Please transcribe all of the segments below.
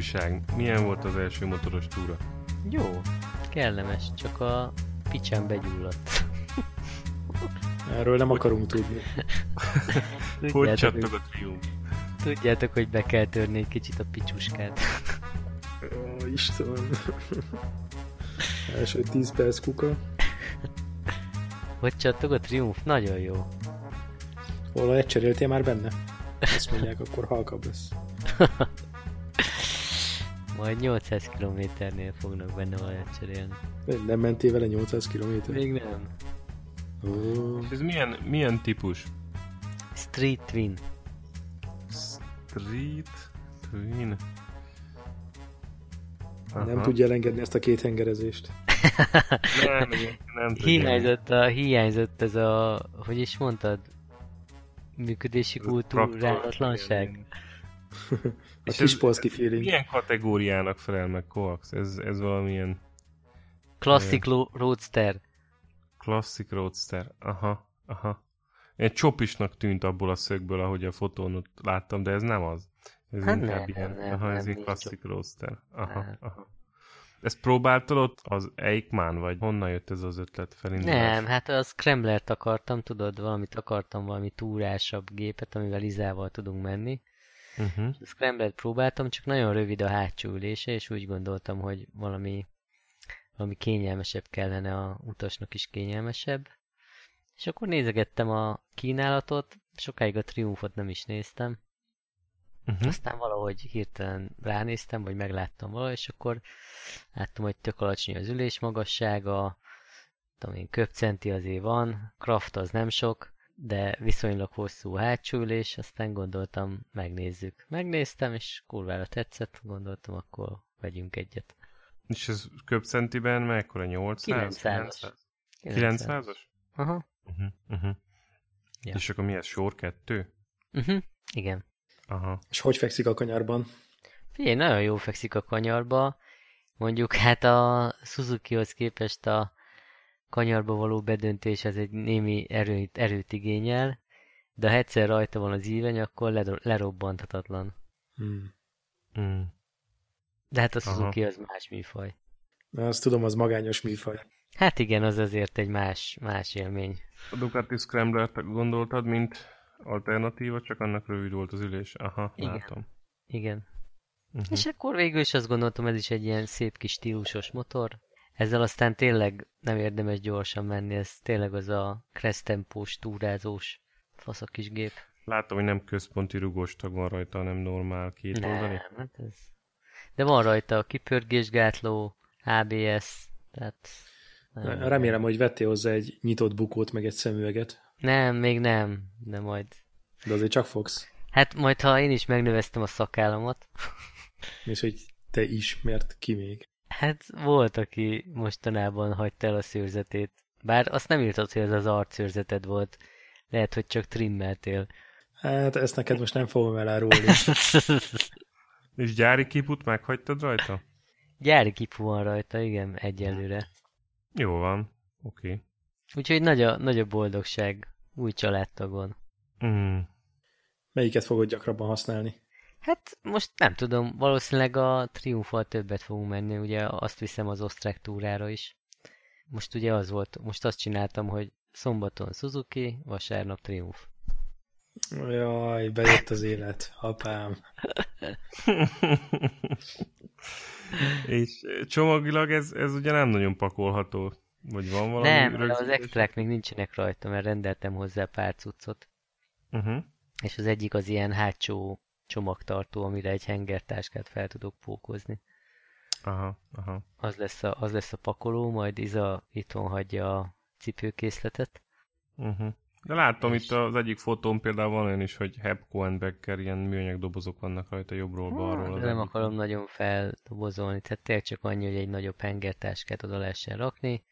Újság? Milyen volt az első motoros túra? Jó, kellemes, csak a picsán begyulladt. Erről nem akarunk tudni. Hogy csattog a triumf? Tudjátok, hogy be kell törni egy kicsit a picsuskát. Ó, Istenem. Első 10 perc kuka. Hogy csattog a triumf? Nagyon jó. Olajat cseréltél már benne? Azt mondják, akkor halkabb lesz. Majd 800 kilométernél fognak benne olajat cserélni. Nem mentél vele 800 km? Még nem. Ó, És ez milyen, milyen típus? Street Twin. Street Twin. nem tudja elengedni ezt a két hengerezést. Nem, nem tudja. Hiányzott, a, hiányzott ez a, hogy is mondtad? Működési kultúrálatlanság. A kis polszki feeling. Milyen kategóriának felel meg Coax? Ez, ez valamilyen Classic Roadster. Classic Roadster. Aha, aha. Egy csopisnak tűnt abból a szögből, ahogy a fotón ott láttam, de ez nem az. Ez Hát inkább nem, ilyen, nem, aha, ez nem, egy Classic Roadster. Aha, Nem. aha. Ezt próbáltad ott az Eichmann, vagy honnan jött ez az ötlet felindulás? Nem, hát a Scramblert akartam, tudod, valamit akartam, valami túrásabb gépet, amivel Izával tudunk menni. Uh-huh. A Scramblert próbáltam, csak nagyon rövid a hátsó ülése, és úgy gondoltam, hogy valami, valami kényelmesebb kellene a utasnak is kényelmesebb. És akkor nézegettem a kínálatot, sokáig a Triumphot nem is néztem, Uh-huh. aztán valahogy hirtelen ránéztem, vagy megláttam valahogy, és akkor láttam, hogy tök alacsony az ülés magassága, tudom én, köpcenti azért van, kraft az nem sok, de viszonylag hosszú hátsó ülés, aztán gondoltam, megnézzük. Megnéztem, és kurvára tetszett, gondoltam, akkor vegyünk egyet. És ez köpcentiben mekkora? 800? 900-as. 900-as? Aha. Uh-huh. Uh-huh. Ja. És akkor mi ez? Sor 2? Uh-huh. Igen. Aha. És hogy fekszik a kanyarban? Figyelj, nagyon jó fekszik a kanyarba. Mondjuk hát a Suzukihoz képest a kanyarba való bedöntés az egy némi erőt, erőt igényel, de ha egyszer rajta van az íveny, akkor ler- lerobbanthatatlan. Hmm. Mm. De hát a Aha. Suzuki az más műfaj. Na, azt tudom, az magányos műfaj. Hát igen, az azért egy más, más élmény. A Ducati Scrambler-t gondoltad, mint alternatíva, csak annak rövid volt az ülés. Aha, Igen. látom. Igen. Uh-huh. És akkor végül is azt gondoltam, ez is egy ilyen szép kis stílusos motor. Ezzel aztán tényleg nem érdemes gyorsan menni, ez tényleg az a kresztempós, túrázós fasz a kis gép. Látom, hogy nem központi rugós tag van rajta, hanem normál két oldali. Nem, hát ez... De van rajta a kipörgésgátló, ABS, tehát... nem. Remélem, hogy vettél hozzá egy nyitott bukót, meg egy szemüveget, Nem, még nem, de majd... de azért csak fogsz. Hát majd, ha én is megnöveztem a szakállamat, És hogy te is, mert ki még. Hát volt, aki mostanában hagyta el a szőrzetét. Bár azt nem írtad, hogy ez az arcszőrzeted volt. Lehet, hogy csak trimmeltél. Hát ezt neked most nem fogom elárulni. És gyári kiput meghagytad rajta? Gyári kipu van rajta, igen, egyelőre. Jó van. Oké. Okay. Úgyhogy nagy a, nagy a boldogság új családtagon. Mm. Melyiket fogod gyakrabban használni? Hát most nem tudom, valószínűleg a Triumphal többet fogunk menni, ugye azt viszem az osztrák túrára is. Most ugye az volt, most azt csináltam, hogy szombaton Suzuki, vasárnap Triumph. Jaj, bejött az élet, apám. És csomagilag ez, ez ugye nem nagyon pakolható. Vagy van valami nem, de az rögzítés? extrák még nincsenek rajta, mert rendeltem hozzá pár cuccot. Uh-huh. És az egyik az ilyen hátsó csomagtartó, amire egy hengertáskát fel tudok pókozni. Aha, aha. Az lesz a, az lesz a pakoló, majd Iza itthon hagyja a cipőkészletet. Uh-huh. De láttam És- itt az egyik fotón például van olyan is, hogy Hepco and Becker ilyen műanyag dobozok vannak rajta jobbról, balról. De nem egyik. akarom nagyon feldobozolni, tehát tényleg csak annyi, hogy egy nagyobb hengertáskát oda lehessen rakni.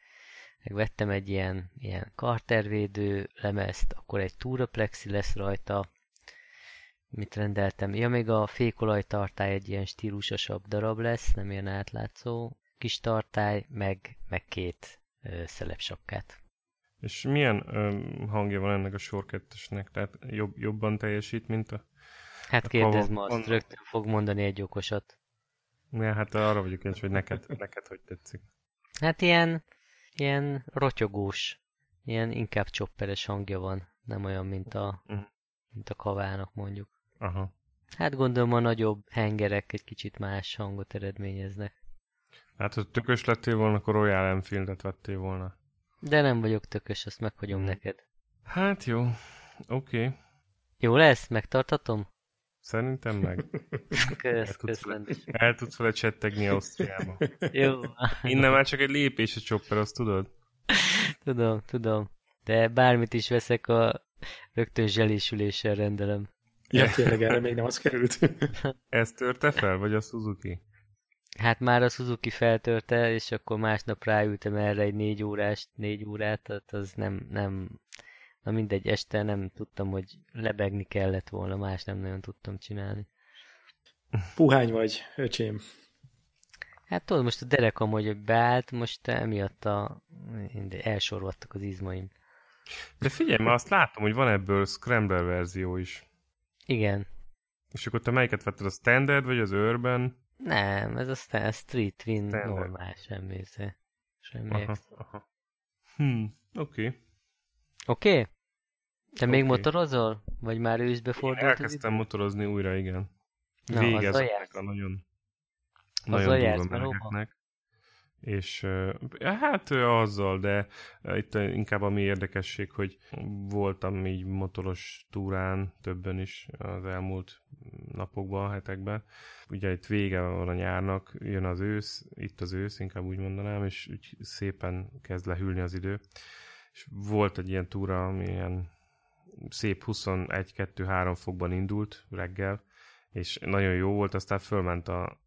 Meg vettem egy ilyen, ilyen kartervédő lemezt, akkor egy túraplexi lesz rajta. Mit rendeltem? Ja, még a fékolajtartály egy ilyen stílusosabb darab lesz, nem ilyen átlátszó kis tartály, meg, meg két ö, szelepsapkát. És milyen ö, hangja van ennek a sor kettesnek? Tehát jobb, jobban teljesít, mint a... Hát A kérdezd ma azt, rögtön fog mondani egy okosat. Ja, hát arra vagyok kíváncsi, hogy neked, neked hogy tetszik. Hát ilyen, ilyen rotyogós, ilyen inkább chopperes hangja van, nem olyan, mint a, Mhm. mint a kavának mondjuk. Aha. Hát gondolom a nagyobb hengerek egy kicsit más hangot eredményeznek. Hát, ha tökös lettél volna, akkor Royal Enfieldet vettél volna. De nem vagyok tökös, azt meghagyom Mhm. neked. Hát jó, oké. Okay. Jó lesz? Megtartatom? Szerintem meg. Kösz, kösz. El tudsz vele csettegni Ausztriába. Jó, Innen már csak egy lépés a chopper, azt tudod? tudom, tudom. De bármit is veszek, a rögtön zselésüléssel rendelem. Ja, tényleg erre még nem az került. Ez törte fel, vagy a Suzuki? Hát már a Suzuki feltörte, és akkor másnap ráültem erre egy négy órás, négy órát, tehát az nem, nem, na mindegy, este nem tudtam, hogy lebegni kellett volna, más nem nagyon tudtam csinálni. Puhány vagy, öcsém. Hát tudod, most a derekam, hogy beállt, most emiatt a, elsorvadtak az izmaim. De figyelj, már azt látom, hogy van ebből Scrambler verzió is. Igen. És akkor te melyiket vetted, a Standard vagy az Urban? Nem, ez aztán a Street Twin Standard. normál, semmi, semmi Aha, extra. aha. Hm, oké. Okay. Oké? Okay? Te még Oké. motorozol? Vagy már őszbe Én fordult? az elkezdtem motorozni újra, igen. Na, Vége azzal ezeknek jársz? a nagyon, nagyon jársz durva melegeknek. És hát azzal, de itt inkább ami érdekesség, hogy voltam így motoros túrán többen is az elmúlt napokban, hetekben. Ugye itt vége van a nyárnak, jön az ősz, itt az ősz, inkább úgy mondanám, és úgy szépen kezd lehűlni az idő. És volt egy ilyen túra, ami ilyen szép 21-2-3 fokban indult reggel, és nagyon jó volt, aztán fölment a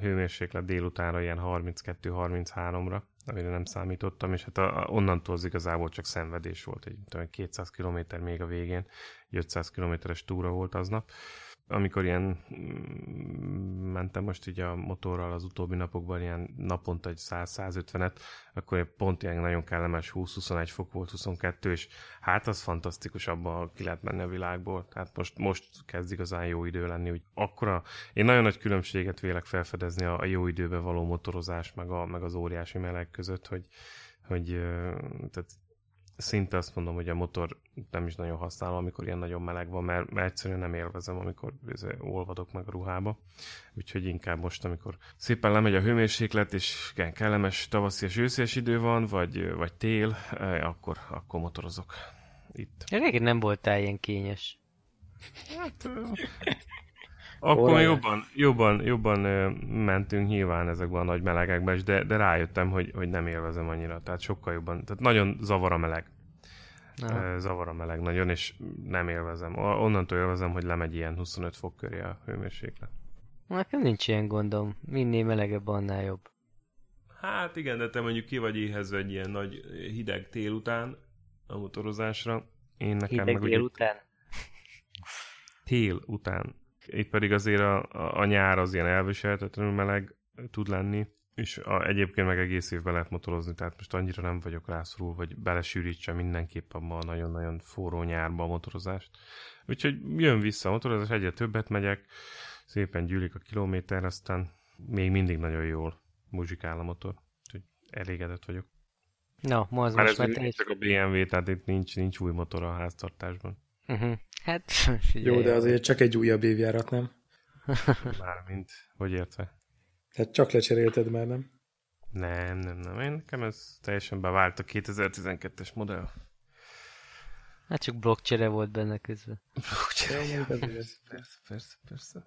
hőmérséklet délutánra ilyen 32-33-ra, amire nem számítottam, és hát a, a, onnantól az igazából csak szenvedés volt, egy tudom, 200 km még a végén, egy 500 kilométeres túra volt aznap. Amikor ilyen mm, mentem most így a motorral az utóbbi napokban ilyen naponta egy 100-150-et, akkor pont ilyen nagyon kellemes 20-21 fok volt, 22, és hát az fantasztikus abban ki lehet menni a világból. Tehát most, most kezd igazán jó idő lenni, hogy akkora, én nagyon nagy különbséget vélek felfedezni a, a jó időben való motorozás, meg, a, meg az óriási meleg között, hogy, hogy tehát szinte azt mondom, hogy a motor nem is nagyon használom, amikor ilyen nagyon meleg van, mert, mert egyszerűen nem élvezem, amikor ez, olvadok meg a ruhába. Úgyhogy inkább most, amikor szépen lemegy a hőmérséklet, és kellemes tavaszi és őszies idő van, vagy, vagy tél, eh, akkor, akkor motorozok itt. Régen nem voltál ilyen kényes. Hát, akkor Órája. jobban, jobban, jobban mentünk nyilván ezekben a nagy melegekben is, de, de rájöttem, hogy, hogy nem élvezem annyira. Tehát sokkal jobban, tehát nagyon zavar a meleg. Ö, Zavar a meleg nagyon, és nem élvezem. Onnantól élvezem, hogy lemegy ilyen 25 fok köré a hőmérséklet. nekem nincs ilyen gondom. Minél melegebb, annál jobb. Hát igen, de te mondjuk ki vagy éhezve egy ilyen nagy hideg tél után a motorozásra. Én nekem Hideg meg ugye délután. tél után. Itt pedig azért a, a, a nyár az ilyen elviselhetetlenül meleg tud lenni, és a, egyébként meg egész évben lehet motorozni, tehát most annyira nem vagyok rászorul, hogy belesűrítsem mindenképp abban a nagyon-nagyon forró nyárba a motorozást. Úgyhogy jön vissza a motorozás, egyre többet megyek, szépen gyűlik a kilométer, aztán még mindig nagyon jól muzsikál a motor. Úgyhogy elégedett vagyok. Na, ma az Már most ez már te csak a BMW, tehát itt nincs, nincs új motor a háztartásban. Uh-huh. Hát, figyelj. Jó, de azért csak egy újabb évjárat, nem? Mármint, hogy értve? Tehát csak lecserélted már, nem? Nem, nem, nem. Én nekem ez teljesen bevált a 2012-es modell. Hát csak blokkcsere volt benne közben. Ja, azért. Persze, persze, persze.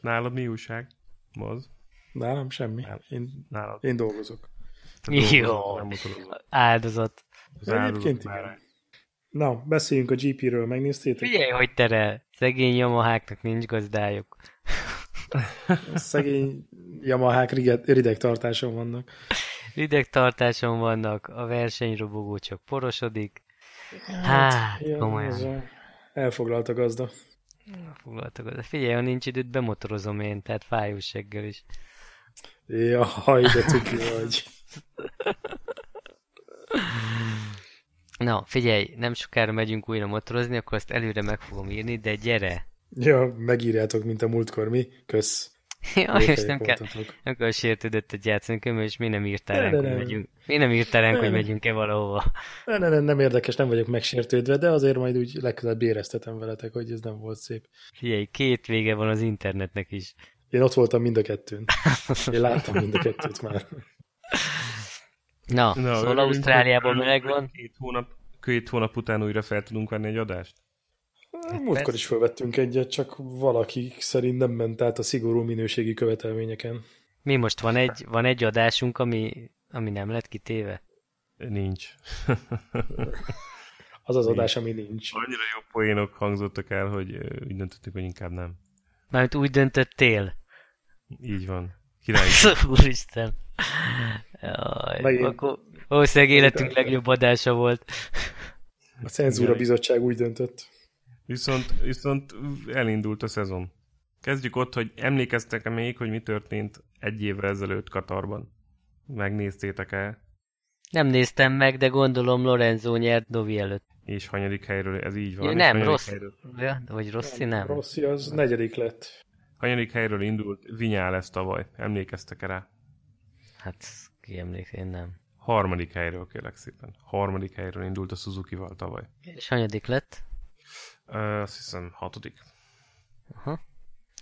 Nálad mi újság? Moz? Nálam semmi. Én, Nálad? én dolgozok. Te Jó. Áldozat. Az Egyébként áldozat igen. már- Na, beszéljünk a GP-ről, megnéztétek? Figyelj, hogy terel. Szegény Yamaháknak nincs gazdájuk. Szegény Yamahák rideg, tartáson vannak. Rideg tartáson vannak, a versenyrobogó csak porosodik. Hát, ja, komolyan. ez a- Elfoglalt a gazda. Figyelj, ha nincs időt, bemotorozom én, tehát fájós seggel is. Jaj, de cuki vagy. Na, figyelj, nem sokára megyünk újra motorozni, akkor azt előre meg fogom írni, de gyere! Ja, megírjátok, mint a múltkor, mi? Kösz. Ja, és nem kell, nem kell sértődöttet játszani, kömö, és mi nem írtál ránk, hogy megyünk. Mi nem írtál ránk, hogy megyünk-e valahova. Ne, ne, ne, nem érdekes, nem vagyok megsértődve, de azért majd úgy legközelebb éreztetem veletek, hogy ez nem volt szép. Figyelj, két vége van az internetnek is. Én ott voltam mind a kettőn. Én láttam mind a kettőt már. Na, Na, szóval Ausztráliában meleg van. Két hónap, két hónap után újra fel tudunk venni egy adást? Múltkor persze. is felvettünk egyet, csak valaki szerint nem ment át a szigorú minőségi követelményeken. Mi most van egy, van egy adásunk, ami, ami nem lett kitéve? Nincs. Az az Nincs. adás, ami nincs. Annyira jó poénok hangzottak el, hogy úgy döntöttük, hogy inkább nem. Mármint úgy döntöttél. Így van. Király. Úristen. Jaj, Megint- akkor valószínűleg életünk legjobb adása volt. A cenzúra bizottság úgy döntött. Viszont, viszont elindult a szezon. Kezdjük ott, hogy emlékeztek-e még, hogy mi történt egy évvel ezelőtt Katarban? Megnéztétek el? Nem néztem meg, de gondolom Lorenzo nyert Dovi előtt. És hanyadik helyről, ez így van. Ja, nem, rossz. Helyről, Ja, vagy Rossi nem. Rossi az negyedik lett. Hanyadik helyről indult Vinyá lesz tavaly. Emlékeztek-e rá? Hát ki emlék, én nem. Harmadik helyről, kérlek szépen. Harmadik helyről indult a Suzuki-val tavaly. És hanyadik lett? Ö, azt hiszem hatodik. Aha.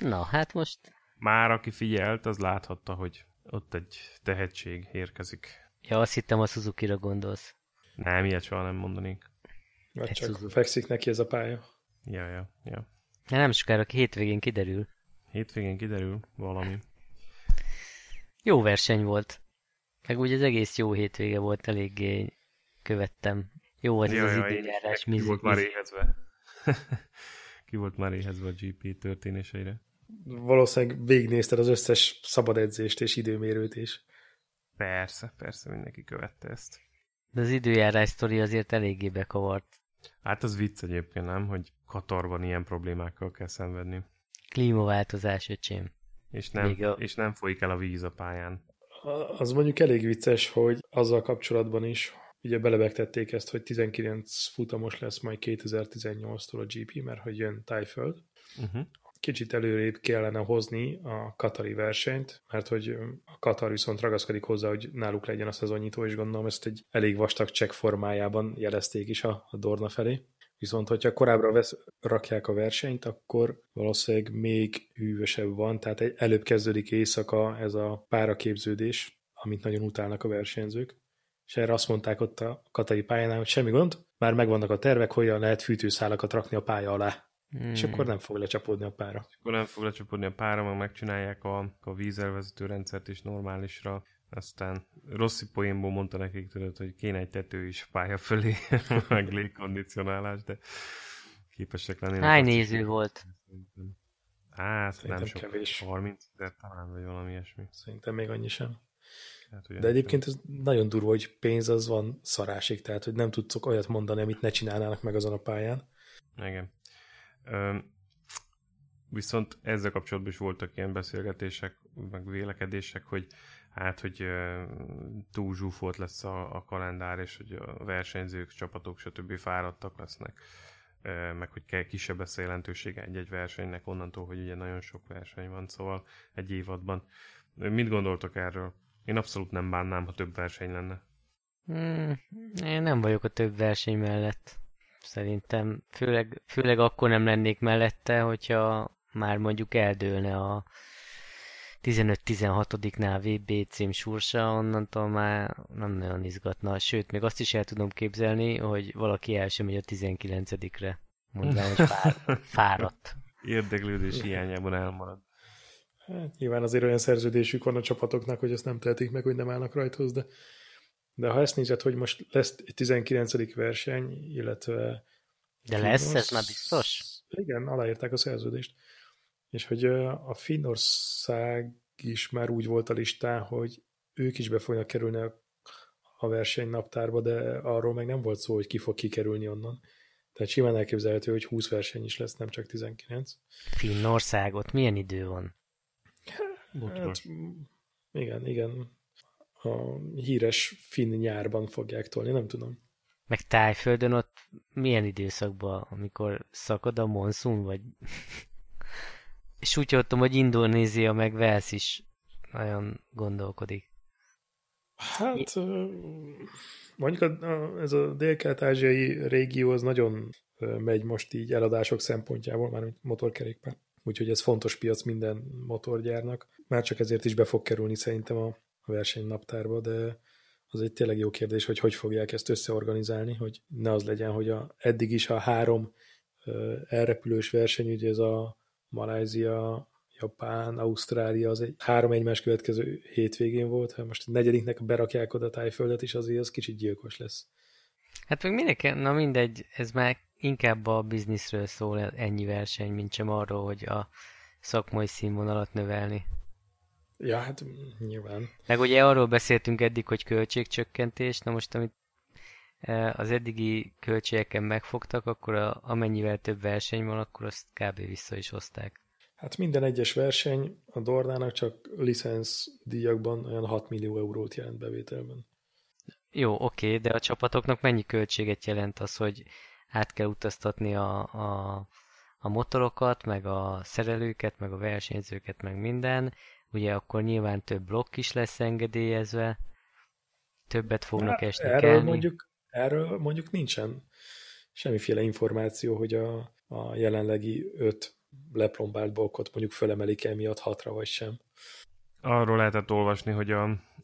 Na, hát most Már aki figyelt, az láthatta, hogy ott egy tehetség érkezik. Ja, azt hittem a Suzuki-ra gondolsz. Nem, ilyet soha nem mondanék. Mert csak Suzuki. fekszik neki ez a pálya. Ja, ja, ja. Nem sokára hétvégén kiderül. Hétvégén kiderül valami. Jó verseny volt. Meg úgy az egész jó hétvége volt, eléggé követtem. Jó volt ez Ja, az időjárás. Ki volt már éhezve? Ki volt már éhezve a GP történéseire? Valószínűleg végignézted az összes szabad edzést és időmérőt is. Persze, persze, mindenki követte ezt. De az időjárás sztori azért eléggé bekavart. Hát az vicc egyébként, nem? Hogy Katarban ilyen problémákkal kell szenvedni. Klímaváltozás, öcsém. És nem, Még a- és nem folyik el a víz a pályán. Az mondjuk elég vicces, hogy azzal kapcsolatban is, ugye belebegtették ezt, hogy 19 futamos lesz majd 2018-tól a GP, mert hogy jön tájföld. Uh-huh. Kicsit előrébb kellene hozni a katari versenyt, mert hogy a Katar viszont ragaszkodik hozzá, hogy náluk legyen a szezonnyitó, és gondolom ezt egy elég vastag csekk formájában jelezték is a, a Dorna felé. Viszont, hogyha korábbra vesz, rakják a versenyt, akkor valószínűleg még hűvösebb van, tehát egy, előbb kezdődik éjszaka ez a páraképződés, amit nagyon utálnak a versenyzők. És erre azt mondták ott a katari pályánál, hogy semmi gond, már megvannak a tervek, hogyan lehet fűtőszálakat rakni a pálya alá. Hmm. És akkor nem fog lecsapódni a pára. Akkor nem fog lecsapodni a pára, meg megcsinálják a, a vízelvezető rendszert is normálisra. Aztán rossz poénból mondta nekik, tudod, hogy kéne egy tető is pálya fölé, meg légkondicionálás, de képesek lennének. Hány azt is néző volt? szerintem. Hát, Szerintem nem sok. kevés. 30 ezer talán, vagy valami ilyesmi. Szerintem még annyi sem. Hát, De egyébként ez nagyon durva, hogy pénz az van szarásig, tehát hogy nem tudsz olyat mondani, amit ne csinálnának meg azon a pályán. Igen. Ö, viszont ezzel kapcsolatban is voltak ilyen beszélgetések, meg vélekedések, hogy hát, hogy túl zsúfolt lesz a, a kalendár, és hogy a versenyzők, csapatok, stb. fáradtak lesznek, meg hogy kell kisebb lesz a jelentősége egy-egy versenynek onnantól, hogy ugye nagyon sok verseny van, szóval egy évadban. Mit gondoltok erről? Én abszolút nem bánnám, ha több verseny lenne. Hmm, én nem vagyok a több verseny mellett. Szerintem főleg, főleg akkor nem lennék mellette, hogyha már mondjuk eldőlne a 15-16-nál VB cím sorsa, onnantól már nem nagyon izgatna. Sőt, még azt is el tudom képzelni, hogy valaki el sem megy a 19-re. Mondván, hogy fár, fáradt. Érdeklődés hiányában elmarad. Hát, nyilván azért olyan szerződésük van a csapatoknak, hogy ezt nem tehetik meg, hogy nem állnak rajthoz, de, de ha ezt nézed, hogy most lesz egy 19. verseny, illetve... De lesz, ez már biztos? Igen, aláírták a szerződést. És hogy a Finnország is már úgy volt a listán, hogy ők is be fognak kerülni a, a versenynaptárba, de arról meg nem volt szó, hogy ki fog kikerülni onnan. Tehát simán elképzelhető, hogy 20 verseny is lesz, nem csak 19. Finnországot, milyen idő van? Hát, igen, igen. A híres finn nyárban fogják tolni, nem tudom. Meg Tájföldön ott milyen időszakban, amikor szakad a monszun, vagy És úgy hallottam, hogy Indonézia meg Wales is nagyon gondolkodik. Hát mondjuk ez a dél-kelet-ázsiai régió az nagyon megy most így eladások szempontjából, már motorkerékpár. Úgyhogy ez fontos piac minden motorgyárnak. Már csak ezért is be fog kerülni szerintem a versenynaptárba, de az egy tényleg jó kérdés, hogy hogy fogják ezt összeorganizálni, hogy ne az legyen, hogy a, eddig is a három elrepülős verseny, ugye ez a Malázia, Japán, Ausztrália, az egy három egymás következő hétvégén volt, ha most a negyediknek berakják oda tájföldet is, azért az kicsit gyilkos lesz. Hát meg mindenki, na mindegy, ez már inkább a bizniszről szól ennyi verseny, mint sem arról, hogy a szakmai színvonalat növelni. Ja, hát nyilván. Meg ugye arról beszéltünk eddig, hogy költségcsökkentés, na most amit az eddigi költségeken megfogtak, akkor a, amennyivel több verseny van, akkor azt kb. vissza is hozták. Hát minden egyes verseny a Dornának csak licensz díjakban olyan 6 millió eurót jelent bevételben. Jó, oké, de a csapatoknak mennyi költséget jelent az, hogy át kell utaztatni a, a, a motorokat, meg a szerelőket, meg a versenyzőket, meg minden. Ugye akkor nyilván több blokk is lesz engedélyezve, többet fognak Na, esni erről kelni. Mondjuk, erről mondjuk nincsen semmiféle információ, hogy a, a jelenlegi öt leplombált blokkot mondjuk fölemelik emiatt hatra vagy sem. Arról lehetett olvasni, hogy a,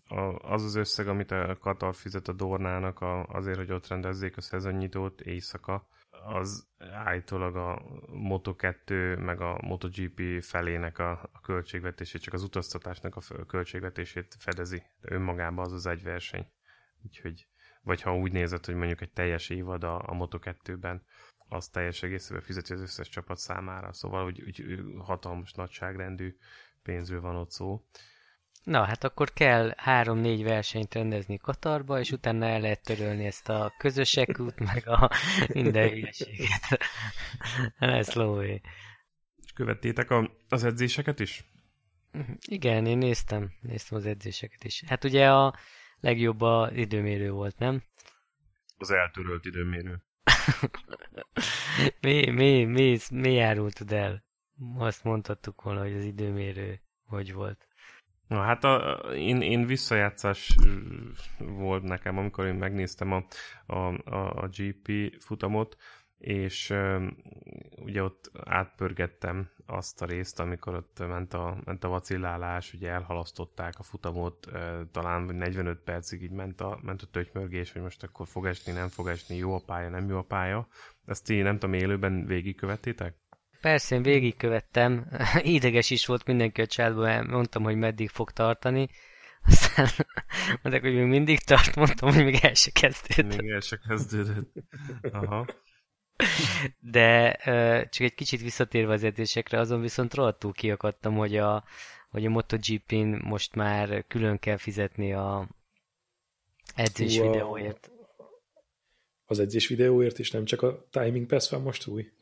a, az az összeg, amit a Katar fizet a Dornának a, azért, hogy ott rendezzék a szezonnyitót éjszaka, az állítólag a Moto2 meg a MotoGP felének a, a költségvetését, csak az utaztatásnak a költségvetését fedezi. De önmagában az az egy verseny. Úgyhogy, vagy ha úgy nézed, hogy mondjuk egy teljes évad a, a Moto2-ben, az teljes egészében fizeti az összes csapat számára. Szóval úgy, úgy hatalmas nagyságrendű pénzről van ott szó. Na, hát akkor kell három-négy versenyt rendezni Katarba, és utána el lehet törölni ezt a közösek út, meg a minden hülyeséget. Ez lóvé. És követtétek a, az edzéseket is? Igen, én néztem, néztem az edzéseket is. Hát ugye a legjobb a időmérő volt, nem? Az eltörölt időmérő. mi, mi, mi, mi járultad el? Azt mondhattuk volna, hogy az időmérő hogy volt. Na hát a, én, én visszajátszás volt nekem, amikor én megnéztem a, a, a, a GP futamot, és ugye ott átpörgettem azt a részt, amikor ott ment a, ment a vacillálás, ugye elhalasztották a futamot, talán 45 percig így ment a, ment a tötymörgés, hogy most akkor fog esni, nem fog esni, jó a pálya, nem jó a pálya. Ezt ti nem tudom, élőben végigkövettétek? Persze, én végigkövettem. Ideges is volt mindenki a csátban, mondtam, hogy meddig fog tartani. Aztán mondták, hogy még mindig tart, mondtam, hogy még el se kezdődött. Még el se kezdődött. Aha. De csak egy kicsit visszatérve az edzésekre, azon viszont rohadtul kiakadtam, hogy a, hogy a MotoGP-n most már külön kell fizetni a edzés Hú, videóért. Az edzés videóért is, nem csak a Timing Pass van most új?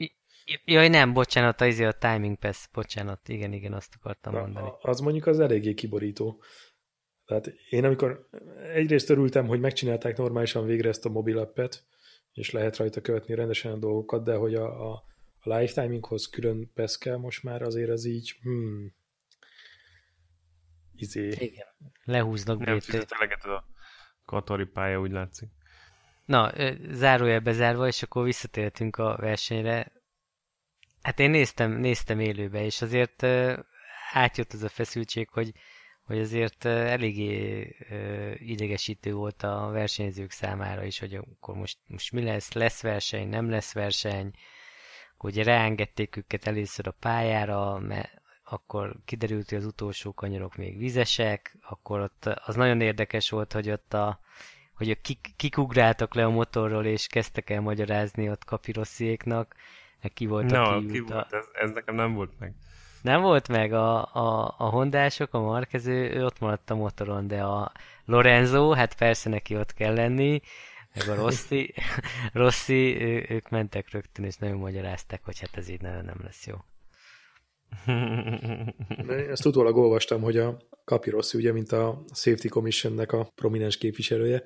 Jaj, nem, bocsánat, az a Timing Pass, bocsánat, igen, igen, azt akartam Na, mondani. Az mondjuk az eléggé kiborító. Tehát én amikor egyrészt örültem, hogy megcsinálták normálisan végre ezt a mobil appet, és lehet rajta követni rendesen a dolgokat, de hogy a, a, a live timinghoz külön PES kell most már, azért az így, hmm, izé. Igen, lehúznak Nem fizet eleget a Katari pálya, úgy látszik. Na, zárójelbe bezárva, és akkor visszatértünk a versenyre. Hát én néztem, néztem élőbe, és azért átjött az a feszültség, hogy, hogy azért eléggé idegesítő volt a versenyzők számára is, hogy akkor most, most mi lesz, lesz verseny, nem lesz verseny, akkor ugye reengedték őket először a pályára, mert akkor kiderült, hogy az utolsó kanyarok még vizesek, akkor ott az nagyon érdekes volt, hogy ott a, hogy kik, kikugráltak le a motorról, és kezdtek el magyarázni ott kapirossziéknak, meg ki volt no, a ki volt, ez, ez nekem nem volt meg. Nem volt meg a, a, a hondások, a markező, ő ott maradt a motoron, de a Lorenzo, hát persze neki ott kell lenni, meg a Rossi, Rossi ő, ők mentek rögtön, és nagyon magyarázták, hogy hát ez így nem, nem lesz jó. Ezt utólag olvastam, hogy a Kapi Rossi, ugye, mint a Safety Commissionnek a prominens képviselője,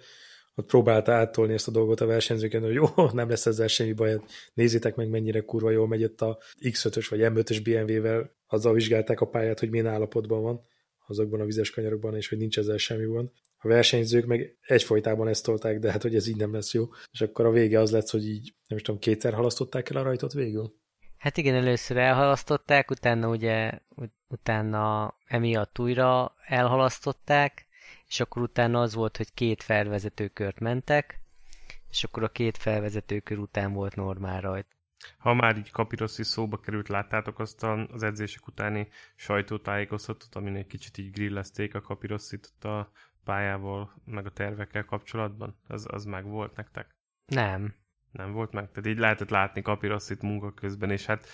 ott próbálta áttolni ezt a dolgot a versenyzőken, hogy jó, nem lesz ezzel semmi baj, hát nézzétek meg, mennyire kurva jól megy itt a X5-ös vagy M5-ös BMW-vel azzal vizsgálták a pályát, hogy milyen állapotban van azokban a vizes kanyarokban, és hogy nincs ezzel semmi van. A versenyzők meg egyfolytában ezt tolták, de hát hogy ez így nem lesz jó. És akkor a vége az lesz, hogy így, nem is tudom, kétszer halasztották el a rajtot végül? Hát igen, először elhalasztották, utána ugye, utána emiatt újra elhalasztották, és akkor utána az volt, hogy két felvezetőkört mentek, és akkor a két felvezetőkör után volt normál rajt. Ha már így Kapirossi szóba került, láttátok azt az edzések utáni sajtótájékoztatót, amin egy kicsit így grillezték a Kapirosszit a pályával, meg a tervekkel kapcsolatban? Az, az meg volt nektek? Nem. Nem volt meg? Tehát így lehetett látni Kapirosszit munka közben, és hát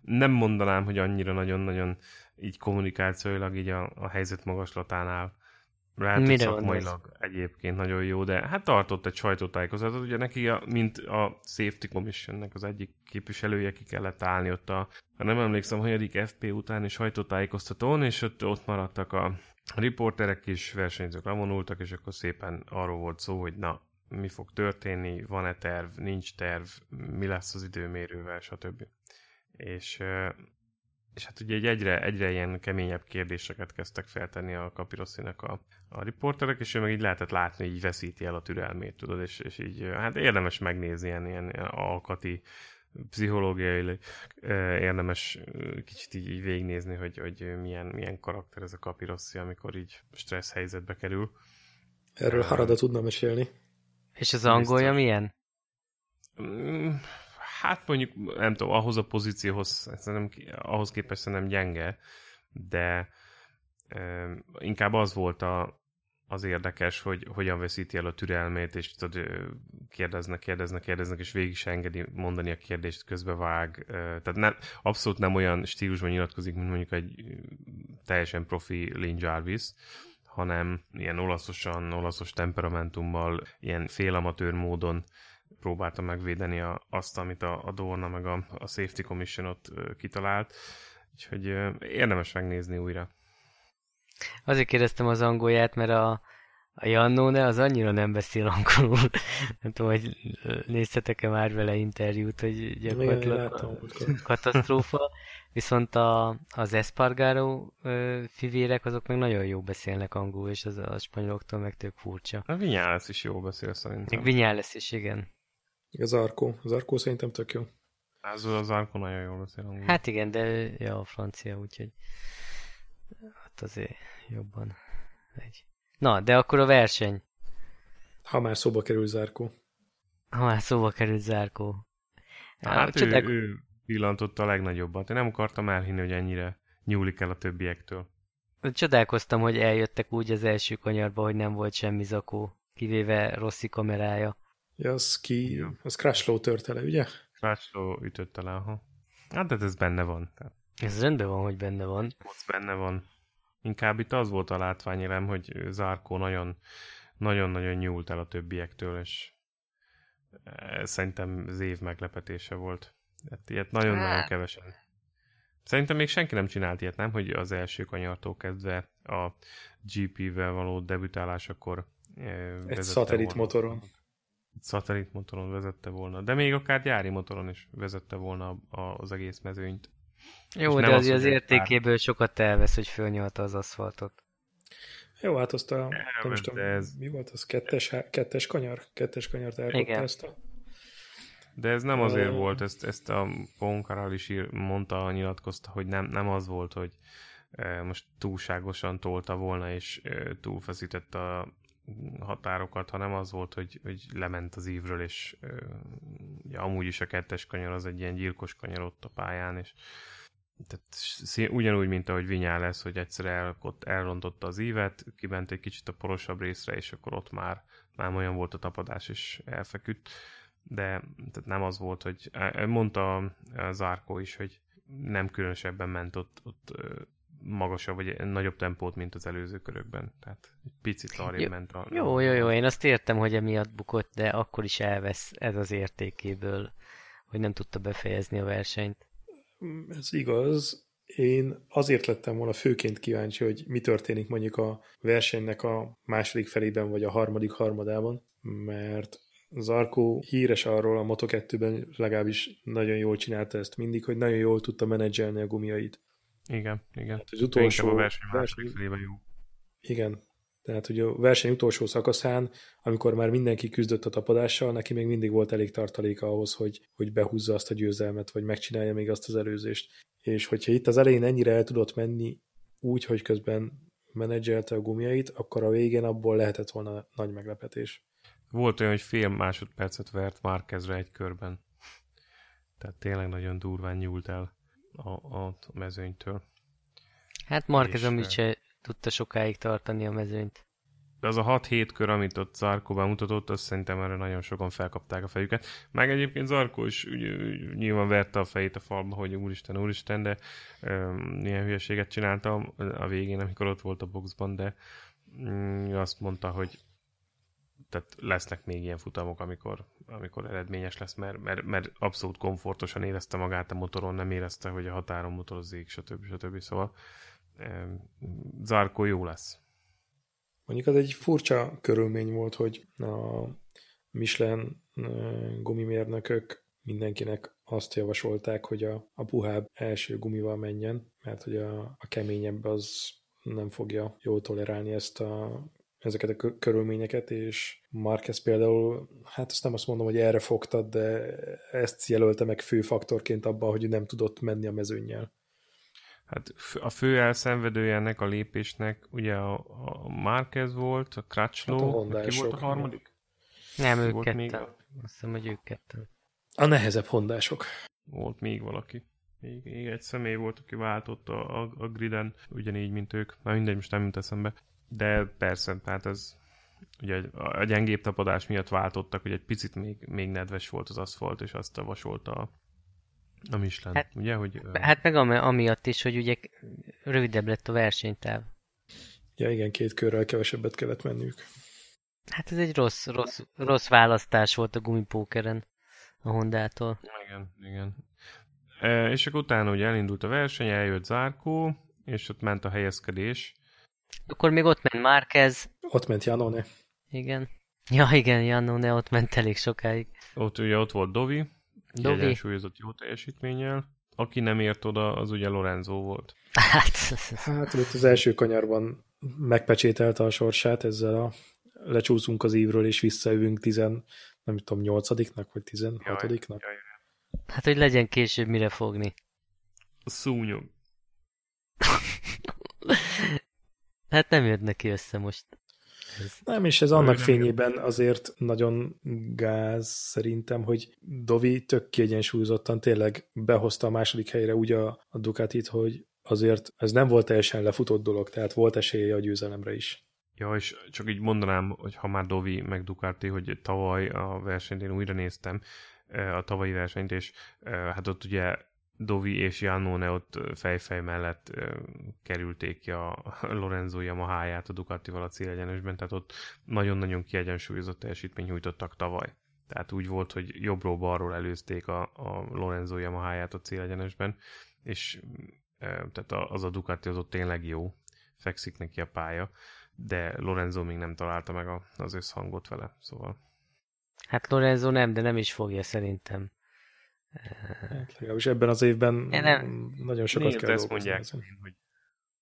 nem mondanám, hogy annyira nagyon-nagyon így kommunikációilag így a, a helyzet magaslatánál lehet, hogy szakmailag egyébként nagyon jó, de hát tartott egy sajtótájékozatot, ugye neki, a, mint a Safety Commissionnek az egyik képviselője ki kellett állni ott a, ha nem emlékszem, hanyadik FP utáni sajtótájékoztatón, és ott, ott maradtak a riporterek is, versenyzők levonultak, és akkor szépen arról volt szó, hogy na, mi fog történni, van-e terv, nincs terv, mi lesz az időmérővel, stb. És és hát ugye egy egyre, egyre ilyen keményebb kérdéseket kezdtek feltenni a Kapirosszinek a, a riporterek, és ő meg így lehetett látni, hogy így veszíti el a türelmét, tudod, és, és így hát érdemes megnézni ilyen, ilyen alkati, pszichológiai érdemes kicsit így, így végignézni, hogy, hogy milyen, milyen karakter ez a Kapirossi, amikor így stressz helyzetbe kerül. Erről Harada tudna mesélni. És az angolja milyen? Hát mondjuk, nem tudom, ahhoz a pozícióhoz, nem, ahhoz képest nem gyenge, de e, inkább az volt a, az érdekes, hogy hogyan veszíti el a türelmét, és tudod, kérdeznek, kérdeznek, kérdeznek, és végig se engedi mondani a kérdést, közbevág. Tehát nem, abszolút nem olyan stílusban nyilatkozik, mint mondjuk egy teljesen profi Lynn Jarvis, hanem ilyen olaszosan, olaszos temperamentummal, ilyen félamatőr módon próbálta megvédeni a, azt, amit a, a Dorna meg a, a Safety Commission ott kitalált. Úgyhogy érdemes megnézni újra. Azért kérdeztem az angolját, mert a, a Jannone az annyira nem beszél angolul. nem tudom, hogy néztetek-e már vele interjút, hogy gyakorlatilag katasztrófa. Viszont a, az Espargaro fivérek, azok meg nagyon jó beszélnek angolul, és az a spanyoloktól meg tök furcsa. A Vinyales is jó beszél szerintem. Még Vinyales is, igen. Az Arko. Az Arko szerintem tök jó. Az, az Arko nagyon jól beszél angolul. Hát igen, de ja, a francia, úgyhogy hát azért jobban egy. Na, de akkor a verseny. Ha már szóba kerül Zárkó. Ha már szóba kerül Zárkó. Hát ő, csodák... ő pillantotta a legnagyobbat. Én nem akartam elhinni, hogy ennyire nyúlik el a többiektől. Csodálkoztam, hogy eljöttek úgy az első kanyarba, hogy nem volt semmi zakó, kivéve Rossi kamerája. Ja, az ki, ja. az Crashlow törte le, ugye? Crashlow ütötte le, aha. Hát, de ez benne van. Tehát. Ez rendben van, hogy benne van. Ott benne van. Inkább itt az volt a látványelem, hogy Zárkó nagyon nagyon-nagyon nyúlt el a többiektől, és ez szerintem az év meglepetése volt. Hát ilyet nagyon-nagyon kevesen. Szerintem még senki nem csinált ilyet, nem? Hogy az első kanyartól kezdve a GP-vel való debütálásakor Egy szatellit motoron szatellitmotoron vezette volna, de még akár gyári motoron is vezette volna az egész mezőnyt. Jó, de az, az értékéből pár... sokat elvesz, hogy fölnyalta az aszfaltot. Jó, hát azt a, nem is tudom, ez... mi volt az, kettes, kettes kanyar? Kettes kanyart ezt a... De ez nem azért uh... volt, ezt, ezt a Ponkaral is ír, mondta, nyilatkozta, hogy nem, nem az volt, hogy most túlságosan tolta volna, és túlfeszített a határokat, hanem az volt, hogy, hogy lement az ívről, és ja, amúgy is a kettes kanyar az egy ilyen gyilkos kanyar ott a pályán, és tehát ugyanúgy, mint ahogy Vinyá lesz, hogy egyszer el, ott elrontotta az ívet, kiment egy kicsit a porosabb részre, és akkor ott már, már olyan volt a tapadás, és elfeküdt. De tehát nem az volt, hogy mondta az Árkó is, hogy nem különösebben ment ott, ott magasabb, vagy nagyobb tempót, mint az előző körökben. Tehát egy picit arrébb ment a... Jó, jó, jó, én azt értem, hogy emiatt bukott, de akkor is elvesz ez az értékéből, hogy nem tudta befejezni a versenyt. Ez igaz. Én azért lettem volna főként kíváncsi, hogy mi történik mondjuk a versenynek a második felében, vagy a harmadik harmadában, mert Zarko híres arról a Moto2-ben legalábbis nagyon jól csinálta ezt mindig, hogy nagyon jól tudta menedzselni a gumiait Igen, igen. Hát az utolsó a verseny, verseny verseny jó. Igen. Tehát ugye a verseny utolsó szakaszán, amikor már mindenki küzdött a tapadással, neki még mindig volt elég tartaléka ahhoz, hogy, hogy behúzza azt a győzelmet, vagy megcsinálja még azt az előzést. És hogyha itt az elején ennyire el tudott menni úgy, hogy közben menedzselte a gumiait, akkor a végén abból lehetett volna nagy meglepetés. Volt olyan, hogy fél másodpercet vert Márkezre egy körben. Tehát tényleg nagyon durván nyúlt el a, a mezőnytől. Hát Marquez amúgy se tudta sokáig tartani a mezőnyt. De az a 6-7 kör, amit ott Zarko bemutatott, azt szerintem erre nagyon sokan felkapták a fejüket. Meg egyébként Zarko is ugye, nyilván verte a fejét a falba, hogy úristen, úristen, de um, ilyen hülyeséget csináltam a végén, amikor ott volt a boxban, de um, azt mondta, hogy tehát lesznek még ilyen futamok, amikor, amikor eredményes lesz, mert, mert, mert abszolút komfortosan érezte magát a motoron, nem érezte, hogy a határon motorozik, stb. stb. Szóval Zarko jó lesz. Mondjuk az egy furcsa körülmény volt, hogy a Michelin gumimérnökök mindenkinek azt javasolták, hogy a, a puhább első gumival menjen, mert hogy a, a keményebb az nem fogja jól tolerálni ezt a, ezeket a körülményeket, és Marquez például, hát azt nem azt mondom, hogy erre fogtad, de ezt jelölte meg fő faktorként abban, hogy nem tudott menni a mezőnnyel. Hát a fő elszenvedője ennek a lépésnek ugye a, a Márquez volt, a Crutchlow, hát ki volt a harmadik? Nem, ők ketten. Még... Azt hiszem, hogy ők ketten. A nehezebb hondások. Volt még valaki. Még, még egy személy volt, aki váltott a, a, a griden, ugyanígy, mint ők. Na mindegy, most nem jut eszembe. De persze, tehát ez ugye a gyengébb tapadás miatt váltottak, hogy egy picit még, még nedves volt az aszfalt, és azt javasolta a, a Michelin, hát, ugye? Hogy, hát meg ami, amiatt is, hogy ugye rövidebb lett a versenytáv. Ja igen, két körrel kevesebbet kellett menniük. Hát ez egy rossz, rossz, rossz választás volt a gumipókeren a Hondától. Igen, igen. E, és akkor utána ugye elindult a verseny, eljött Zárkó, és ott ment a helyezkedés. Akkor még ott ment Márquez. Ott ment Janone. Igen. Ja, igen, Janone ott ment elég sokáig. Ott ugye ott volt Dovi, Dovi. egyensúlyozott jó teljesítménnyel. Aki nem ért oda, az ugye Lorenzo volt. Hát, hát ott az első kanyarban megpecsételte a sorsát ezzel a lecsúszunk az ívről és visszajövünk tizen, nem tudom, nyolcadiknak, vagy tizenhatodiknak. Hát, hogy legyen később mire fogni. A szúnyog. hát nem jött neki össze most. Ez nem, és ez annak fényében azért nagyon gáz szerintem, hogy Dovi tök kiegyensúlyozottan tényleg behozta a második helyre úgy a, a Ducatit, hogy azért ez nem volt teljesen lefutott dolog, tehát volt esélye a győzelemre is. Ja, és csak így mondanám, hogy ha már Dovi meg Ducati, hogy tavaly a versenyt én újra néztem, eh, a tavalyi versenyt, és eh, hát ott ugye Dovi és Janone ott fejfej mellett kerülték ki a Lorenzo Yamaha-ját a Ducatival a célegyenesben, tehát ott nagyon-nagyon kiegyensúlyozott teljesítmény nyújtottak tavaly. Tehát úgy volt, hogy jobbról-balról előzték a, a Lorenzo Yamaha-ját a célegyenesben, és tehát az a Ducati az ott tényleg jó, fekszik neki a pálya, de Lorenzo még nem találta meg az összhangot vele, szóval. Hát Lorenzo nem, de nem is fogja szerintem. Hát, legalábbis ebben az évben nem, nagyon sokat kell ezt mondják, hogy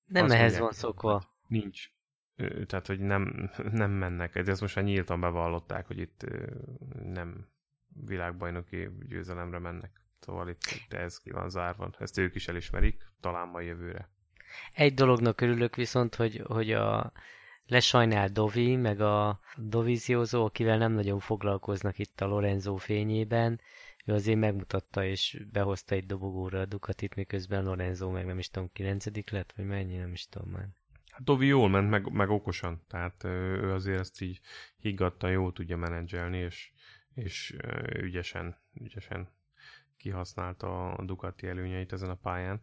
nem ehhez van szokva. Nincs. Tehát, hogy nem, nem mennek. De ezt most már nyíltan bevallották, hogy itt nem világbajnoki győzelemre mennek. Szóval itt, itt ez ki van zárva. Ezt ők is elismerik, talán majd jövőre. Egy dolognak örülök viszont, hogy, hogy a lesajnál Dovi, meg a Doviziózó, akivel nem nagyon foglalkoznak itt a Lorenzo fényében, ő azért megmutatta és behozta egy dobogóra a Ducatit, miközben Lorenzo meg nem is tudom, 9 lett, vagy mennyi, nem is tudom már. Hát Dovi jól ment, meg, meg okosan, tehát ő azért ezt így higgadtan jól tudja menedzselni, és, és ügyesen, ügyesen kihasználta a Ducati előnyeit ezen a pályán.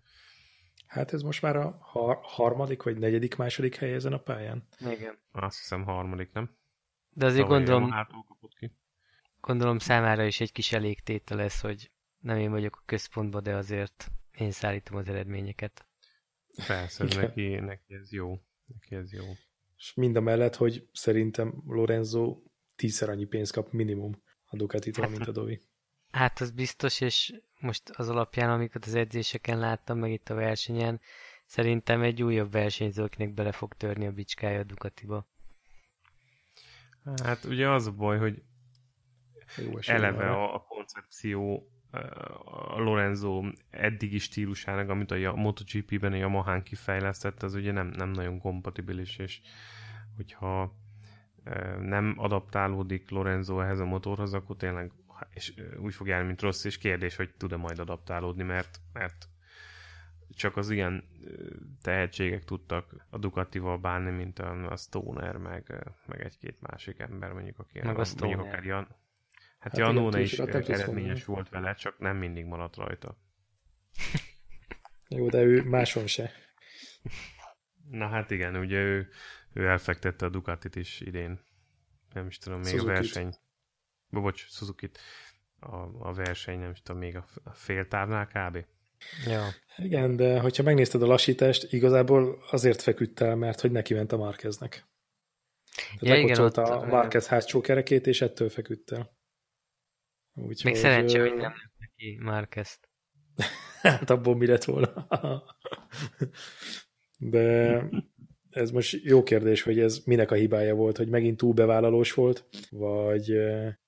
Hát ez most már a har- harmadik vagy negyedik második hely ezen a pályán? Igen. Azt hiszem harmadik, nem? De azért Tavaly gondolom, kapott ki. Gondolom számára is egy kis elégtétel lesz, hogy nem én vagyok a központban, de azért én szállítom az eredményeket. Persze, neki, neki ez jó. Neki ez jó. És mind a mellett, hogy szerintem Lorenzo tízszer annyi pénzt kap minimum a Ducatitól, hát, mint a Dovi. Hát az biztos, és most az alapján, amiket az edzéseken láttam, meg itt a versenyen, Szerintem egy újabb versenyző, akinek bele fog törni a bicskája a Ducatiba. Hát ugye az a baj, hogy eleve a, a koncepció a Lorenzo eddigi stílusának, amit a MotoGP-ben a Yamahán kifejlesztett, az ugye nem, nem nagyon kompatibilis, és hogyha nem adaptálódik Lorenzo ehhez a motorhoz, akkor tényleg és úgy fog járni, mint rossz, és kérdés, hogy tud-e majd adaptálódni, mert, mert csak az ilyen tehetségek tudtak a Ducatival bánni, mint a, a Stoner, meg, meg egy-két másik ember, mondjuk, aki meg a Stoner. mondjuk akár Jan, hát, hát Janone is eredményes volt vele, csak nem mindig maradt rajta. Jó, de ő máson se. Na hát igen, ugye ő, ő elfektette a Ducatit is idén. Nem is tudom, még Suzuki-t. a verseny. Bocs, suzuki a, a verseny, nem is tudom, még a, a fél távnál kb. Ja. Igen, de hogyha megnézted a lassítást, igazából azért feküdt el, mert hogy neki ment a Márkeznek. Ja, igen, ott, a Márkez hátsó kerekét, és ettől feküdt el. Úgy, Még szerencsé, hogy nem neki Márkezt. hát abból mi lett volna. de ez most jó kérdés, hogy ez minek a hibája volt, hogy megint túl bevállalós volt, vagy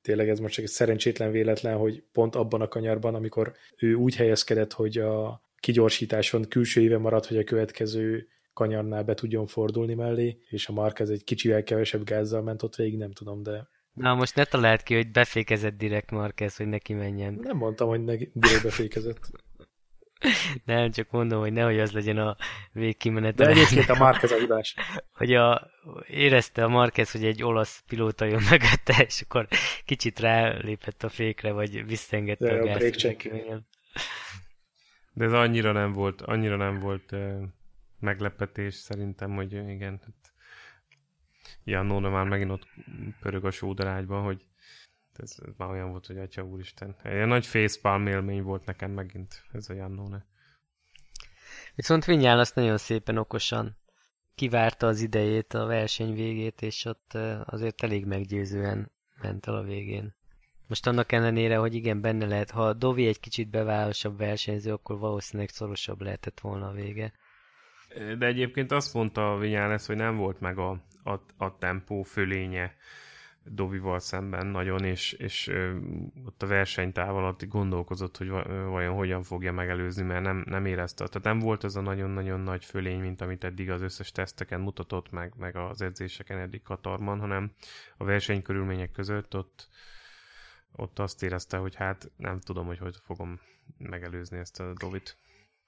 tényleg ez most csak egy szerencsétlen véletlen, hogy pont abban a kanyarban, amikor ő úgy helyezkedett, hogy a kigyorsításon külső éve maradt, hogy a következő kanyarnál be tudjon fordulni mellé, és a Marquez egy kicsivel kevesebb gázzal ment ott végig, nem tudom, de... Na, most ne talált ki, hogy befékezett direkt Marquez, hogy neki menjen. Nem mondtam, hogy neki direkt befékezett. Nem, csak mondom, hogy nehogy az legyen a végkimenet. De egyébként a Marquez a hibás. Hogy a, érezte a Marquez, hogy egy olasz pilóta jön mögötte, és akkor kicsit rálépett a fékre, vagy visszengedte De a, a gázt. De ez annyira nem volt, annyira nem volt meglepetés szerintem, hogy igen, Jannóna már megint ott pörög a sódarágyban, hogy ez, ez már olyan volt, hogy atya úristen. Egy nagy facepalm élmény volt nekem megint ez a Jannone. Viszont Vinyál azt nagyon szépen okosan kivárta az idejét, a verseny végét, és ott azért elég meggyőzően ment el a végén. Most annak ellenére, hogy igen, benne lehet, ha a Dovi egy kicsit beválosabb versenyző, akkor valószínűleg szorosabb lehetett volna a vége. De egyébként azt mondta Vinyales, hogy nem volt meg a, a, a tempó fölénye Dovival szemben nagyon, és, és ott a versenytáv alatt gondolkozott, hogy vajon hogyan fogja megelőzni, mert nem, nem érezte. Tehát nem volt ez a nagyon-nagyon nagy fölény, mint amit eddig az összes teszteken mutatott, meg, meg az edzéseken eddig Katarman, hanem a versenykörülmények között ott, ott azt érezte, hogy hát nem tudom, hogy hogy fogom megelőzni ezt a Dovit.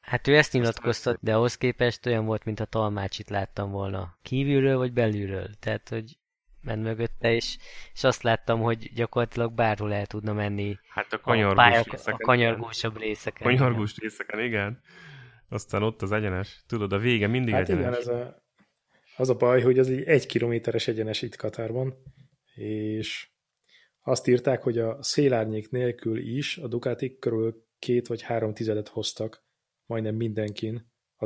Hát ő ezt nyilatkozta, de ahhoz képest olyan volt, mint a Talmácsit láttam volna. Kívülről vagy belülről. Tehát, hogy ment mögötte, és, és azt láttam, hogy gyakorlatilag bárhol el tudna menni hát a, kanyargós a, pályák, részeken, a kanyargósabb részeken. Kanyargós igen. részeken, igen. Aztán ott az egyenes. Tudod, a vége mindig hát egyenes. igen, ez a, az a baj, hogy az egy egy kilométeres egyenes itt Katárban, és azt írták, hogy a szélárnyék nélkül is a Ducatik körül két vagy három tizedet hoztak, majdnem mindenkin a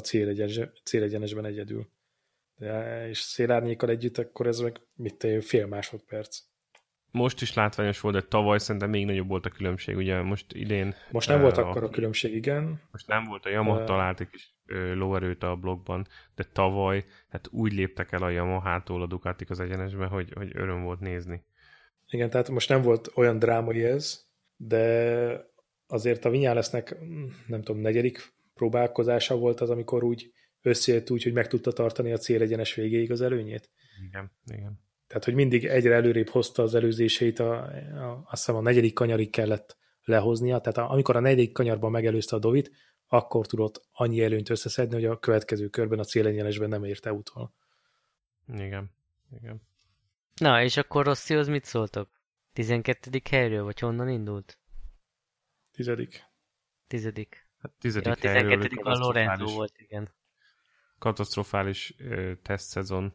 célegyenesben egyedül de, és szélárnyékkal együtt, akkor ez meg mit te, fél másodperc. Most is látványos volt, de tavaly szerintem még nagyobb volt a különbség, ugye most idén... Most nem uh, volt akkor a különbség, igen. Most nem volt, a Yamaha uh, talált egy kis uh, lóerőt a blogban, de tavaly hát úgy léptek el a Yamaha-tól a Ducatik az egyenesbe, hogy, hogy öröm volt nézni. Igen, tehát most nem volt olyan drámai ez, de azért a Vinyálesznek, nem tudom, negyedik próbálkozása volt az, amikor úgy összejött úgy, hogy meg tudta tartani a célegyenes végéig az előnyét. Igen, igen. Tehát, hogy mindig egyre előrébb hozta az előzéseit, a, a, azt hiszem a negyedik kanyarig kellett lehoznia, tehát a, amikor a negyedik kanyarban megelőzte a Dovit, akkor tudott annyi előnyt összeszedni, hogy a következő körben a célegyenesben nem érte utol. Igen, igen. Na, és akkor Rosszihoz mit szóltok? 12. helyről, vagy honnan indult? Tizedik. Tizedik. Hát tizedik ja, a 12. a Lorenzo volt, igen katasztrofális ö, tesztszezon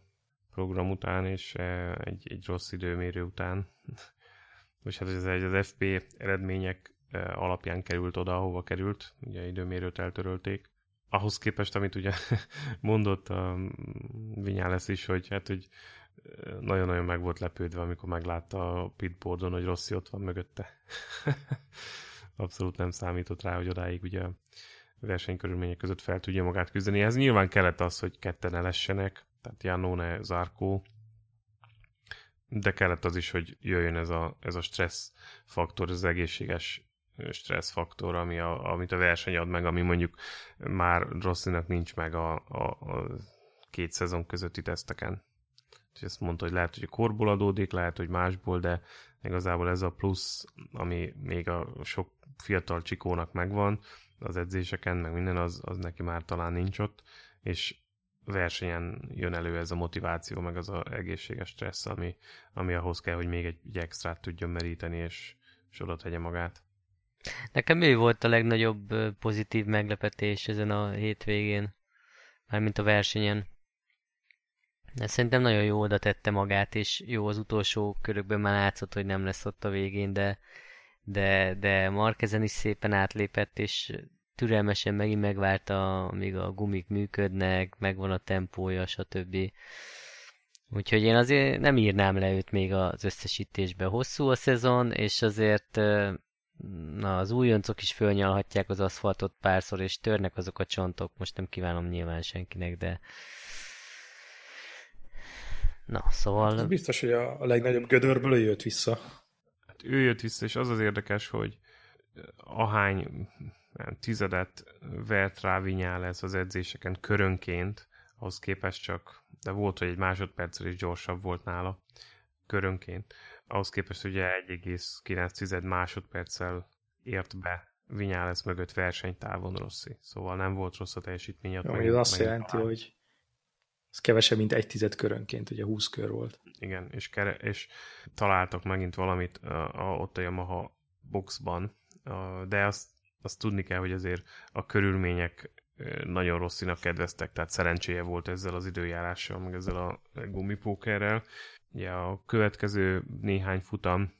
program után, és ö, egy, egy rossz időmérő után, és hát ez egy az FP eredmények ö, alapján került oda, ahova került, ugye időmérőt eltörölték. Ahhoz képest, amit ugye mondott a Vinyales is, hogy hát, hogy nagyon-nagyon meg volt lepődve, amikor meglátta a pitboardon, hogy Rossi ott van mögötte. Abszolút nem számított rá, hogy odáig ugye versenykörülmények között fel tudja magát küzdeni. Ez nyilván kellett az, hogy ketten elessenek, tehát Janone, Zarkó, de kellett az is, hogy jöjjön ez a, ez a stressz faktor, az egészséges stressz faktor, ami a, amit a verseny ad meg, ami mondjuk már Rosszinak nincs meg a, a, a két szezon közötti teszteken. És ezt mondta, hogy lehet, hogy a korból adódik, lehet, hogy másból, de igazából ez a plusz, ami még a sok fiatal csikónak megvan, az edzéseken, meg minden, az, az neki már talán nincs ott, és versenyen jön elő ez a motiváció, meg az a egészséges stressz, ami, ami ahhoz kell, hogy még egy, egy extrát tudjon meríteni, és, és oda tegye magát. Nekem mi volt a legnagyobb pozitív meglepetés ezen a hétvégén? Mármint a versenyen. De szerintem nagyon jó oda tette magát, és jó az utolsó körökben már látszott, hogy nem lesz ott a végén, de, de, de Markezen is szépen átlépett, és türelmesen megint megvárta, amíg a gumik működnek, megvan a tempója, stb. Úgyhogy én azért nem írnám le őt még az összesítésbe. Hosszú a szezon, és azért na, az újoncok is fölnyalhatják az aszfaltot párszor, és törnek azok a csontok. Most nem kívánom nyilván senkinek, de Na, szóval... Hát biztos, hogy a legnagyobb gödörből jött vissza. Hát ő jött vissza, és az az érdekes, hogy ahány nem, tizedet vert rá lesz az edzéseken körönként, ahhoz képest csak, de volt, hogy egy másodperccel is gyorsabb volt nála körönként. Ahhoz képest ugye 1,9 másodperccel ért be Vinyales mögött versenytávon Rossi. Szóval nem volt rossz a teljesítmény. Jó, ez azt jelenti, talán. hogy ez kevesebb, mint egy tized körönként, ugye 20 kör volt. Igen, és, kere, és találtak megint valamit a, a, ott a Yamaha boxban, a, de azt, azt tudni kell, hogy azért a körülmények nagyon rosszinak kedveztek, tehát szerencséje volt ezzel az időjárással, meg ezzel a gumipókerrel. Ugye a következő néhány futam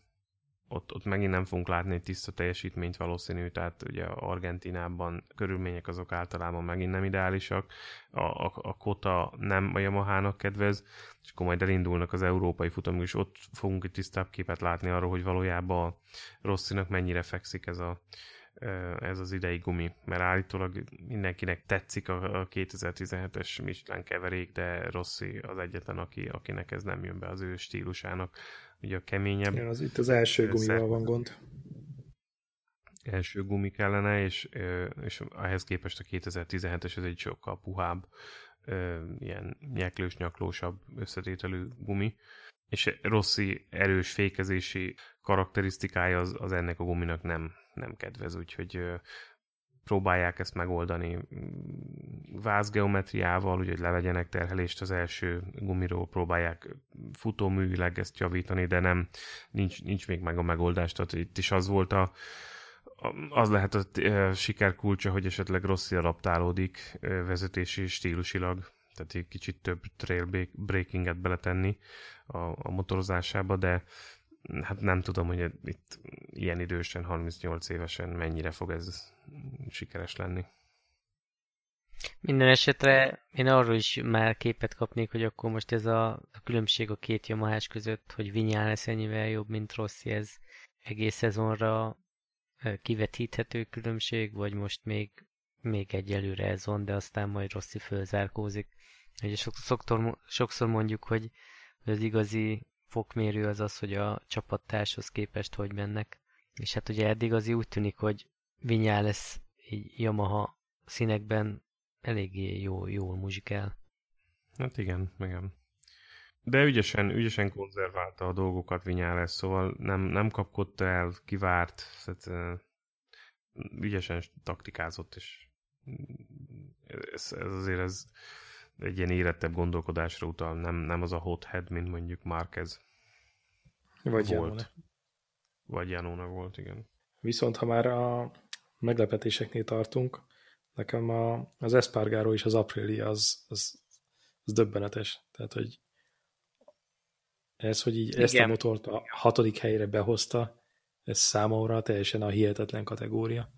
ott, ott megint nem fogunk látni egy tiszta teljesítményt valószínű, tehát ugye Argentinában körülmények azok általában megint nem ideálisak, a, a, a kota nem a Yamaha-nak kedvez, és akkor majd elindulnak az európai futamok, és ott fogunk egy tisztább képet látni arról, hogy valójában a Rosszinak mennyire fekszik ez a, ez az idei gumi, mert állítólag mindenkinek tetszik a 2017-es Michelin keverék, de Rossi az egyetlen, aki, akinek ez nem jön be az ő stílusának ugye a keményebb. Ja, az itt az első gumival van gond. Első gumi kellene, és, és ehhez képest a 2017-es ez egy sokkal puhább, ilyen nyeklős-nyaklósabb összetételű gumi. És Rossi erős fékezési karakterisztikája az, az ennek a guminak nem, nem kedvez, úgyhogy próbálják ezt megoldani vázgeometriával, hogy levegyenek terhelést az első gumiról, próbálják futóművileg ezt javítani, de nem, nincs, nincs még meg a megoldás, tehát itt is az volt a, az lehet a siker kulcsa, hogy esetleg Rossi adaptálódik vezetési stílusilag, tehát egy kicsit több trail breakinget beletenni a, a motorozásába, de hát nem tudom, hogy itt ilyen idősen, 38 évesen mennyire fog ez sikeres lenni. Minden esetre én arról is már képet kapnék, hogy akkor most ez a, a különbség a két Yamahás között, hogy Vinyán lesz ennyivel jobb, mint Rossi, ez egész szezonra kivetíthető különbség, vagy most még, még egyelőre ez van, de aztán majd Rossi fölzárkózik. Ugye sokszor, sokszor mondjuk, hogy az igazi fokmérő az az, hogy a csapattárshoz képest hogy mennek. És hát ugye eddig az úgy tűnik, hogy Vinyá lesz egy Yamaha színekben eléggé jó, jól muzsikál. Hát igen, igen. De ügyesen, ügyesen konzerválta a dolgokat Vinyales, szóval nem, nem kapkodta el, kivárt, tehát, ügyesen taktikázott, és ez, ez azért ez egy ilyen érettebb gondolkodásra utal, nem, nem az a hot head, mint mondjuk Márquez Vagy volt. Janone. Vagy Janóna volt, igen. Viszont ha már a meglepetéseknél tartunk, nekem a, az Espargaro és az Aprilia az, az, az döbbenetes. Tehát, hogy ez, hogy így Igen. ezt a motort a hatodik helyre behozta, ez számomra teljesen a hihetetlen kategória.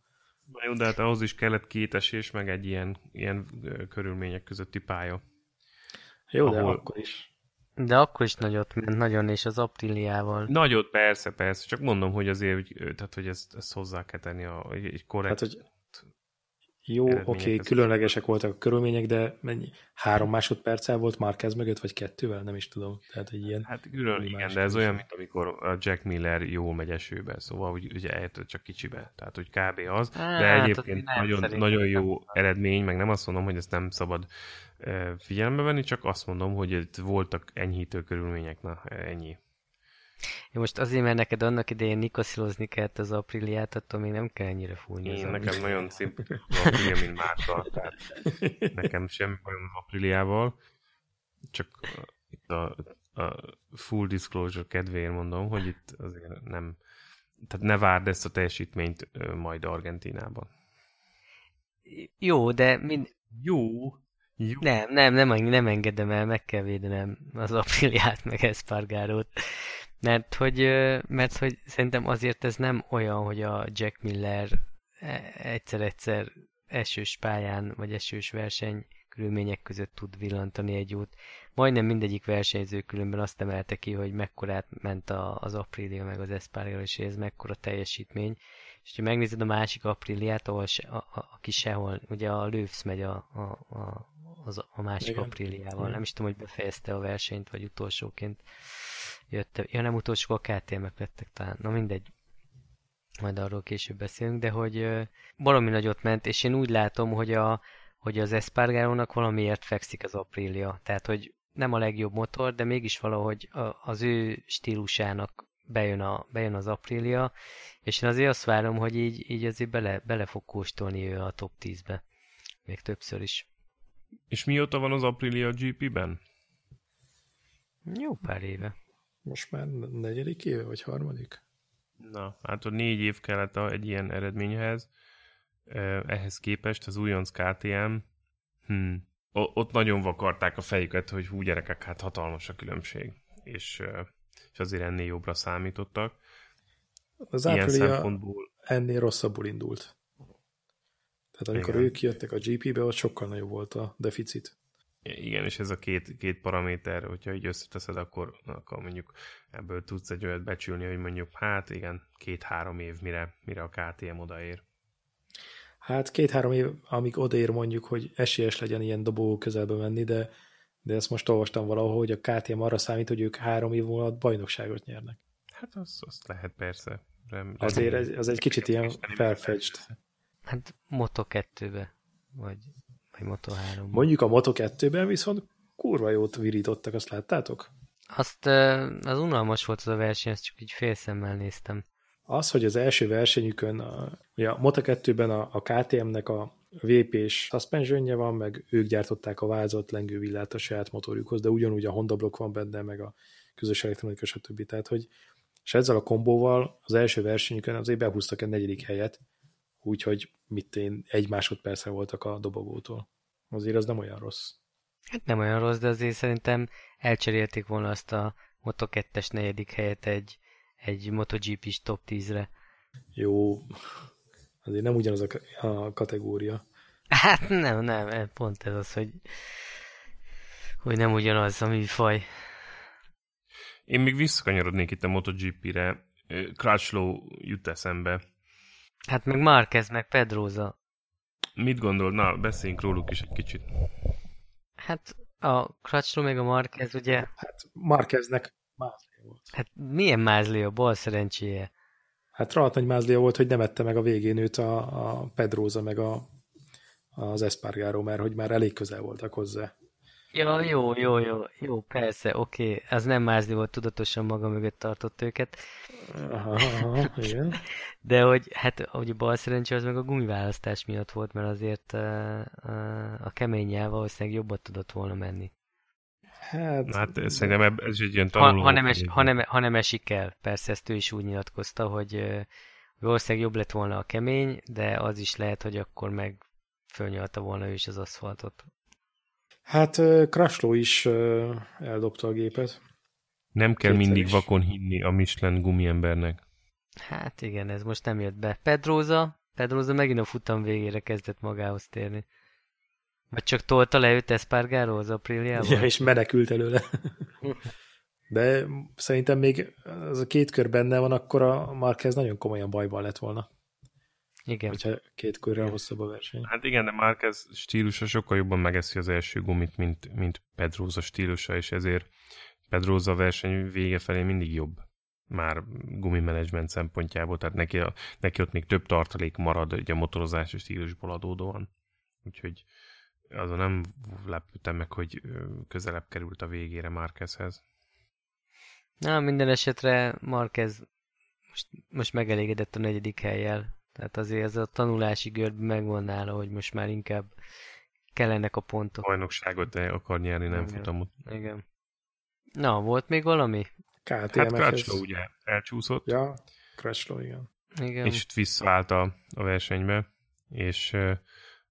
Na jó, de hát ahhoz is kellett két esés, meg egy ilyen, ilyen körülmények közötti pálya. Jó, ahol... de akkor is. De akkor is nagyot ment, nagyon, és az Apriliával. Nagyot, persze, persze. Csak mondom, hogy azért, hogy, tehát, hogy ezt, ezt hozzá kell tenni a, egy, egy korrekt... Hát, hogy Jó, oké, okay, különlegesek voltak a körülmények, de mennyi? Három másodperccel volt már kezd mögött, vagy kettővel? Nem is tudom. Tehát egy ilyen... Hát külön, igen, de ez olyan, mint amikor a Jack Miller jól megy esőbe, szóval hogy ugye eltől csak kicsibe. Tehát, hogy kb. az. Hát, de egyébként nagyon, nagyon jó nem. eredmény, meg nem azt mondom, hogy ezt nem szabad figyelembe venni, csak azt mondom, hogy itt voltak enyhítő körülmények, na ennyi. Én most azért, mert neked annak idején nikoszilozni kellett az apríliát, attól még nem kell ennyire fújni. Én nekem amit. nagyon szimpatikus az aprília, mint Márta, tehát nekem semmi bajom az apríliával, csak itt a, a full disclosure kedvéért mondom, hogy itt azért nem, tehát ne várd ezt a teljesítményt majd Argentinában. Jó, de mind... Jó, jó. Nem, nem, nem, nem engedem el, meg kell védenem az apríliát, meg Espargarót. Mert hogy, mert hogy szerintem azért ez nem olyan, hogy a Jack Miller e, egyszer-egyszer esős pályán, vagy esős verseny körülmények között tud villantani egy út. Majdnem mindegyik versenyző különben azt emelte ki, hogy mekkorát ment a, az Aprilia meg az Espargaro, és ez mekkora teljesítmény. És ha megnézed a másik Apriliát, ahol se, a, a, aki sehol, ugye a Lővsz megy a, a, a, az, a másik Igen. Apriliával. Nem is tudom, hogy befejezte a versenyt, vagy utolsóként jöttem. Ja, nem utolsó a KTM-ek lettek talán. Na mindegy. Majd arról később beszélünk, de hogy valami nagyot ment, és én úgy látom, hogy, a, hogy az Espargarónak valamiért fekszik az Aprilia. Tehát, hogy nem a legjobb motor, de mégis valahogy a, az ő stílusának bejön, a, bejön az Aprilia, és én azért azt várom, hogy így, így azért bele, bele fog kóstolni ő a top 10-be. Még többször is. És mióta van az Aprilia GP-ben? Jó pár éve. Most már negyedik éve, vagy harmadik? Na, hát a négy év kellett egy ilyen eredményhez. Ehhez képest az újonc KTM, hmm, ott nagyon vakarták a fejüket, hogy hú gyerekek, hát hatalmas a különbség. És, és azért ennél jobbra számítottak. Az Ilyen szempontból... ennél rosszabbul indult. Tehát amikor Igen. ők jöttek a GP-be, ott sokkal nagyobb volt a deficit. Igen, és ez a két, két paraméter, hogyha így összeteszed, akkor, akkor mondjuk ebből tudsz egy olyat becsülni, hogy mondjuk hát igen, két-három év, mire, mire a KTM odaér. Hát két-három év, amíg odaér mondjuk, hogy esélyes legyen ilyen dobó közelbe menni, de, de ezt most olvastam valahol, hogy a KTM arra számít, hogy ők három év alatt bajnokságot nyernek. Hát az, az lehet persze. Rem, Azért ez, az egy kicsit ilyen felfegyst. Hát Moto2-be, vagy vagy Moto 3 Mondjuk a Moto 2-ben viszont kurva jót virítottak, azt láttátok? Azt az unalmas volt az a verseny, ezt csak így félszemmel néztem. Az, hogy az első versenyükön, a, ugye a Moto 2-ben a, a KTM-nek a VP-s suspensionje van, meg ők gyártották a vázott lengővillát a saját motorjukhoz, de ugyanúgy a Honda blokk van benne, meg a közös elektronika, stb. Tehát, hogy és ezzel a kombóval az első versenyükön azért behúztak egy negyedik helyet, úgyhogy mit én, egy másodpercre voltak a dobogótól. Azért az nem olyan rossz. Hát nem olyan rossz, de azért szerintem elcserélték volna azt a Moto2-es negyedik helyet egy, egy MotoGP-s top 10-re. Jó, azért nem ugyanaz a, a kategória. Hát nem, nem, pont ez az, hogy, hogy nem ugyanaz a műfaj. Én még visszakanyarodnék itt a MotoGP-re. Crutchlow jut eszembe. Hát meg Marquez, meg Pedroza. Mit gondol? Na, beszéljünk róluk is egy kicsit. Hát a Crutchlow meg a Marquez, ugye? Hát Marqueznek mázlia volt. Hát milyen mázlia? Bal szerencséje. Hát rohadt nagy mázlia volt, hogy nem ette meg a végén őt a, a Pedroza meg a, az Espargaro, mert hogy már elég közel voltak hozzá. Ja, jó, jó, jó, jó, persze, oké. Okay. Az nem mázli volt, tudatosan maga mögött tartott őket. Aha, aha, igen. De hogy, hát, hogy a bal szerencsé az meg a gumiválasztás miatt volt, mert azért uh, uh, a keménnyel valószínűleg jobban tudott volna menni. Hát, hát szerintem ez egy ilyen tanuló. Ha, ha, nem es, ha, nem, ha nem esik el, persze ezt ő is úgy nyilatkozta, hogy uh, valószínűleg jobb lett volna a kemény, de az is lehet, hogy akkor meg fölnyalta volna ő is az aszfaltot. Hát Kraslo is eldobta a gépet. Nem kell Kétszer mindig is. vakon hinni a Michelin gumiembernek. Hát igen, ez most nem jött be. Pedroza, Pedroza megint a futam végére kezdett magához térni. Vagy csak tolta le őt Espargaro az apríliában? Ja, és menekült előle. De szerintem még az a két kör benne van, akkor a Marquez nagyon komolyan bajban lett volna. Igen. Hogyha két körrel hosszabb a verseny. Hát igen, de Márquez stílusa sokkal jobban megeszi az első gumit, mint, mint Pedroza stílusa, és ezért Pedroza verseny vége felé mindig jobb már gumimenedzsment szempontjából, tehát neki, a, neki ott még több tartalék marad ugye a motorozási stílusból adódóan. Úgyhogy azon nem lepődtem meg, hogy közelebb került a végére Márquezhez. Na, minden esetre Marquez most, most megelégedett a negyedik helyjel. Tehát azért ez a tanulási görb megvan nála, hogy most már inkább kellenek a pontok. Bajnokságot akar nyerni, nem Igen. futamot. Igen. Na, volt még valami? Hát KTM-ekhez. Crutchlow ugye elcsúszott, Ja, Crutchlow, igen. Igen. és itt visszaállt a, a versenybe, és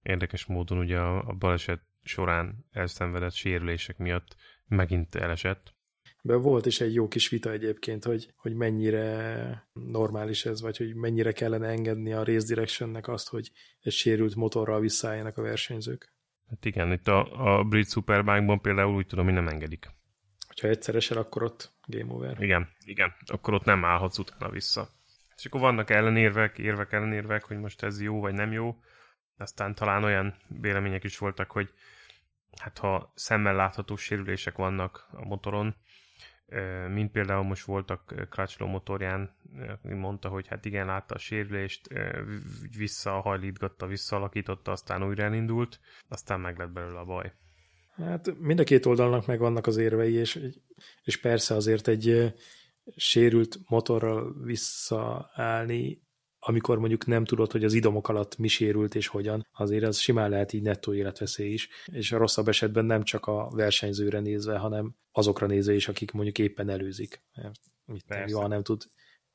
érdekes módon ugye a, a baleset során elszenvedett sérülések miatt megint elesett. De volt is egy jó kis vita egyébként, hogy, hogy mennyire normális ez, vagy hogy mennyire kellene engedni a Race Directionnek azt, hogy egy sérült motorral visszaálljanak a versenyzők. Hát igen, itt a, a brit Superbike-ban például úgy tudom, hogy nem engedik. Ha egyszer esel, akkor ott game over. Igen, igen, akkor ott nem állhatsz utána vissza. És akkor vannak ellenérvek, érvek, ellenérvek, hogy most ez jó vagy nem jó. Aztán talán olyan vélemények is voltak, hogy hát ha szemmel látható sérülések vannak a motoron, mint például most voltak Crutchlow motorján, mondta, hogy hát igen, látta a sérülést, visszahajlítgatta, visszaalakította, aztán újra elindult, aztán meg lett belőle a baj. Hát mind a két oldalnak megvannak az érvei, és, és persze azért egy sérült motorral visszaállni, amikor mondjuk nem tudod, hogy az idomok alatt mi sérült és hogyan, azért az simán lehet így nettó életveszély is, és a rosszabb esetben nem csak a versenyzőre nézve, hanem azokra nézve is, akik mondjuk éppen előzik. Mert Mit Persze. jó, nem tud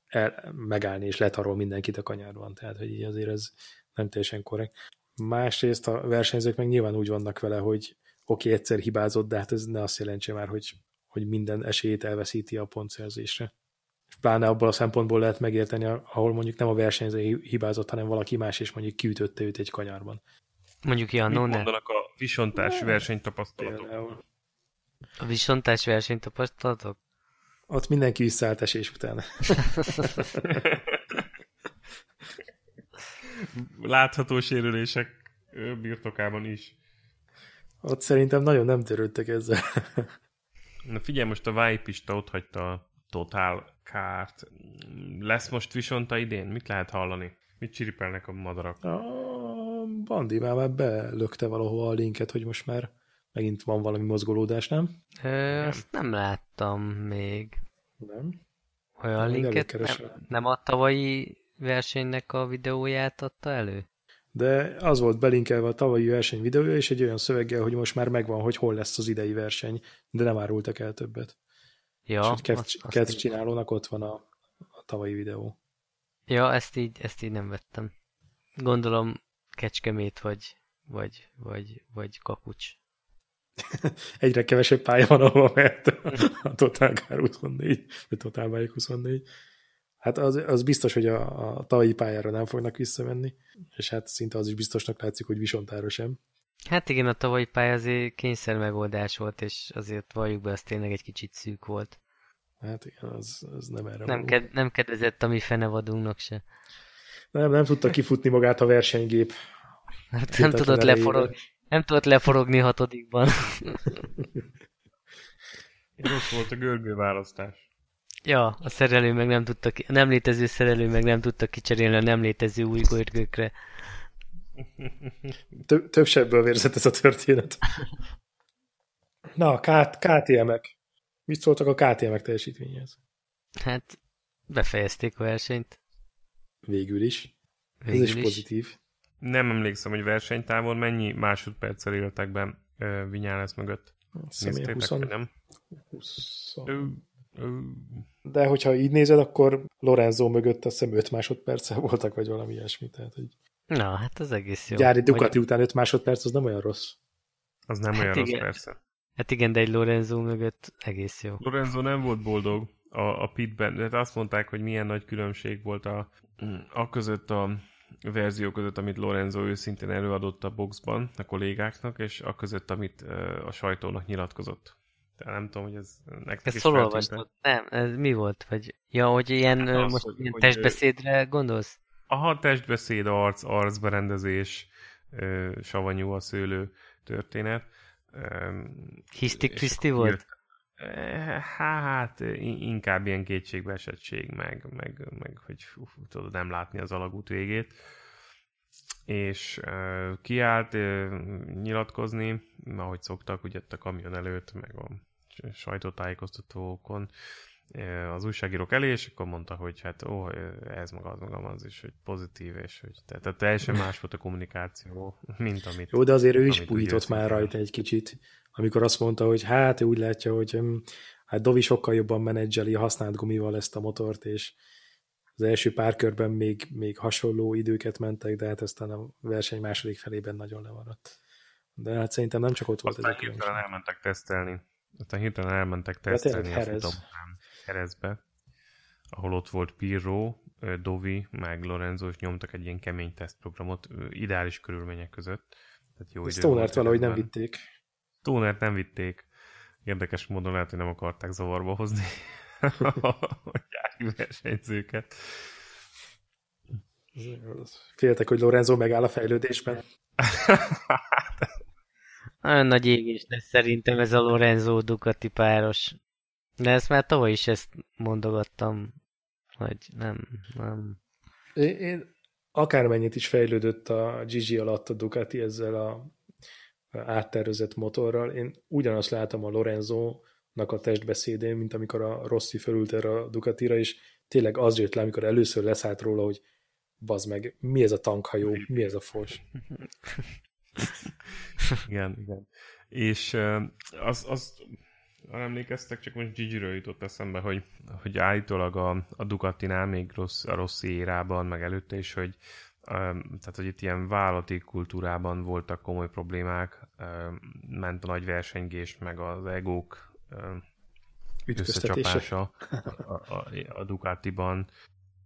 el, megállni és letarol mindenkit a kanyarban, tehát hogy így azért ez nem teljesen korrekt. Másrészt a versenyzők meg nyilván úgy vannak vele, hogy oké, okay, egyszer hibázott, de hát ez ne azt jelentse már, hogy, hogy minden esélyét elveszíti a pontszerzésre. Pláne abból a szempontból lehet megérteni, ahol mondjuk nem a versenyző hibázott, hanem valaki más, és mondjuk kiütötte őt egy kanyarban. Mondjuk Mit Jannó, ne. mondanak a visontás Ne. versenytapasztalatok? Például. A visontás versenyt tapasztalatok? Ott mindenki visszaállt esés után. Látható sérülések birtokában is. Ott szerintem nagyon nem törődtek ezzel. Na figyelj, most a Vájpista ott hagyta a Total kárt. Lesz most Visonta idén? Mit lehet hallani? Mit csiripelnek a madarak? A Bandi már, már belökte valahova a linket, hogy most már megint van valami mozgolódás, nem? Ö, azt nem láttam még. Nem. Olyan Majd linket nem, nem a tavalyi versenynek a videóját adta elő? De az volt belinkelve a tavalyi verseny videója, és egy olyan szöveggel, hogy most már megvan, hogy hol lesz az idei verseny, de nem árultak el többet. Ja, és hogy Kev, azt- azt Kev így- csinálónak ott van a, a tavalyi videó. ja ezt, így, ezt így nem vettem. Gondolom Kecskemét vagy, vagy, vagy, vagy Kakucs. Egyre kevesebb pálya van, ahol mehet a Total Car 24, vagy Total Bike 24. Hát az, az biztos, hogy a, a tavalyi pályára nem fognak visszamenni, és hát szinte az is biztosnak látszik, hogy Visontára sem. Hát igen, a tavalyi pálya azért kényszer megoldás volt, és azért valljuk be, az tényleg egy kicsit szűk volt. Hát igen, az, az nem erre Nem, ked- nem kedvezett a mi fenevadunknak se. Nem, nem tudta kifutni magát a versenygép. Hát nem tudott, leforog, nem tudott leforogni hatodikban. Rossz volt a görgő választás. ja, a szerelő meg nem tudta, ki, nem létező szerelő meg nem tudta kicserélni a nem létező új görgőkre. Több, több sebből vérzett ez a történet. Na, a KTM-ek. Mit szóltak a KTM-ek teljesítményhez? Hát befejezték a versenyt. Végül is. Végül ez is, pozitív. Nem emlékszem, hogy versenytávon mennyi másodperccel éltek be uh, Vinyales mögött. Néztétek, 20, vagy nem? 20. Ö, ö, De hogyha így nézed, akkor Lorenzo mögött azt hiszem 5 másodperccel voltak, vagy valami ilyesmi. Tehát, hogy Na, hát az egész jó. gyári Ducati Vagy- után 5 másodperc, az nem olyan rossz. az nem Hát olyan rossz, igen. persze. Hát igen, de egy Lorenzo mögött egész jó. Lorenzo nem volt boldog a, a pitben, de azt mondták, hogy milyen nagy különbség volt a, a között a verzió között, amit Lorenzo őszintén előadott a boxban a kollégáknak, és a között, amit a sajtónak nyilatkozott. Tehát nem tudom, hogy ez nektek Ezt is olvastad? Nem, ez mi volt? Vagy, ja, hogy ilyen, Hát hát az, most hogy- ilyen hogy, testbeszédre gondolsz? Aha, testbeszéd, arc, arcberendezés, savanyú a szőlő történet. Hiszti Kriszti volt? Hát, inkább ilyen kétségbeesettség, meg, meg, meg hogy fú, tudod nem látni az alagút végét. És uh, kiállt uh, nyilatkozni, ahogy szoktak, ugye a kamion előtt, meg a sajtótájékoztatókon, az újságírók elé, és akkor mondta, hogy hát ó, ez maga az magam az is, hogy pozitív, és hogy tehát teljesen más volt a kommunikáció, mint amit... Jó, de azért ő is puhított már rajta egy kicsit, amikor azt mondta, hogy hát ő úgy látja, hogy hm, hát Dovi sokkal jobban menedzseli használt gumival ezt a motort, és az első pár körben még, még hasonló időket mentek, de hát aztán a verseny második felében nagyon lemaradt. De hát szerintem nem csak ott volt Aztán ez a hirtelen elmentek tesztelni. Aztán hirtelen elmentek tesztelni a futam Herezbe, ahol ott volt Pirro, Dovi, meg Lorenzo, és nyomtak egy ilyen kemény tesztprogramot ideális körülmények között. Tehát jó Stonert valahogy nem vitték. Stonert nem vitték. Érdekes módon lehet, hogy nem akarták zavarba hozni a gyári versenyzőket. Féltek, hogy Lorenzo megáll a fejlődésben. Nagyon nagy égés lesz szerintem ez a Lorenzo Ducati páros. De ezt már tavaly is ezt mondogattam, hogy nem, nem. Én, én akármennyit is fejlődött a Gigi alatt a Ducati ezzel a áttervezett motorral, én ugyanazt látom a Lorenzo-nak a testbeszédén, mint amikor a Rossi fölült erre a Ducatira, és tényleg az jött le, amikor először leszállt róla, hogy bazd meg, mi ez a tankhajó, mi ez a fos. igen, igen. És az, az emlékeztek, csak most Gigi-ről jutott eszembe, hogy, hogy állítólag a, a Ducatinál még rossz, a rossz érában, meg előtte is, hogy tehát, hogy itt ilyen vállalati kultúrában voltak komoly problémák, ment a nagy versengés, meg az egók összecsapása a, a, a Ducatiban,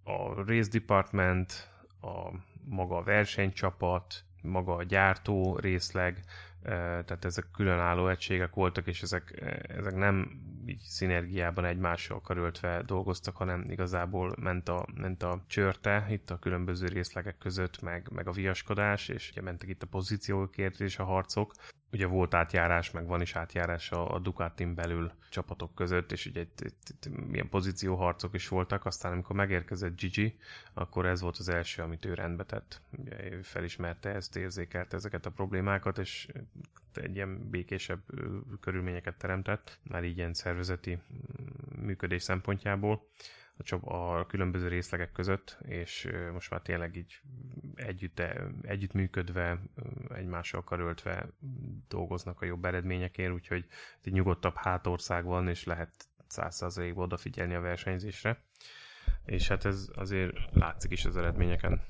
a race department, a maga a versenycsapat, maga a gyártó részleg, tehát ezek különálló egységek voltak, és ezek, ezek nem így szinergiában egymással karöltve dolgoztak, hanem igazából ment a, ment a csörte itt a különböző részlegek között, meg, meg a viaskodás, és ugye mentek itt a pozíciókért és a harcok. Ugye volt átjárás, meg van is átjárás a, a Ducatin belül csapatok között, és ugye itt, itt, itt milyen pozícióharcok is voltak, aztán amikor megérkezett Gigi, akkor ez volt az első, amit ő rendbe tett. Ugye ő felismerte ezt, érzékelte ezeket a problémákat, és egy ilyen békésebb körülményeket teremtett, már így ilyen szervezeti mm, működés szempontjából a, a különböző részlegek között, és most már tényleg így együtt, együttműködve, egymással karöltve dolgoznak a jobb eredményekért, úgyhogy egy nyugodtabb hátország van, és lehet 100%-ban odafigyelni a versenyzésre. És hát ez azért látszik is az eredményeken.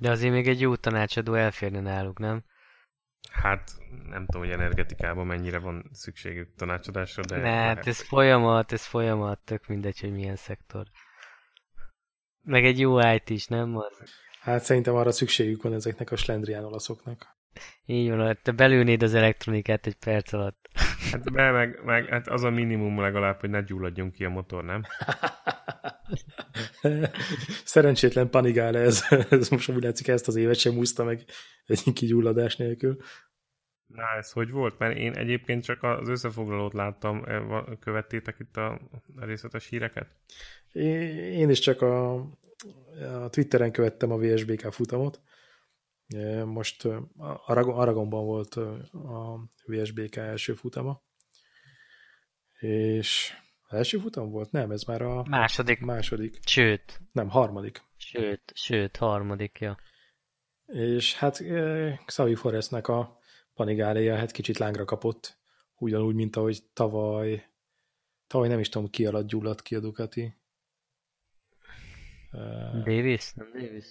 De azért még egy jó tanácsadó elférne náluk, nem? Hát nem tudom, hogy energetikában mennyire van szükségük tanácsadásra, de... Ne, hát ez folyamat, ez folyamat, tök mindegy, hogy milyen szektor. Meg egy jó IT is, nem? Az... Hát szerintem arra szükségük van ezeknek a slendrián olaszoknak. Így van, te belülnéd az elektronikát egy perc alatt. Hát be, meg, meg hát az a minimum legalább, hogy ne gyulladjon ki a motor, nem? Szerencsétlen panigál ez. ez most úgy látszik, ezt az évet sem úszta meg egy kigyulladás nélkül. Na, ez hogy volt? Mert én egyébként csak az összefoglalót láttam. E, követtétek itt a részletes híreket? Én is csak a, a Twitteren követtem a VSBK futamot. E, most Aragonban volt a VSBK első futama. És első futam volt? Nem, ez már a második. második. Sőt. Nem, harmadik. Sőt, sőt, harmadik, ja. És hát Xavi Forestnek a panigáléja hát kicsit lángra kapott, ugyanúgy, mint ahogy tavaly, tavaly nem is tudom ki alatt gyulladt ki a Ducati. Davis? Nem Davis?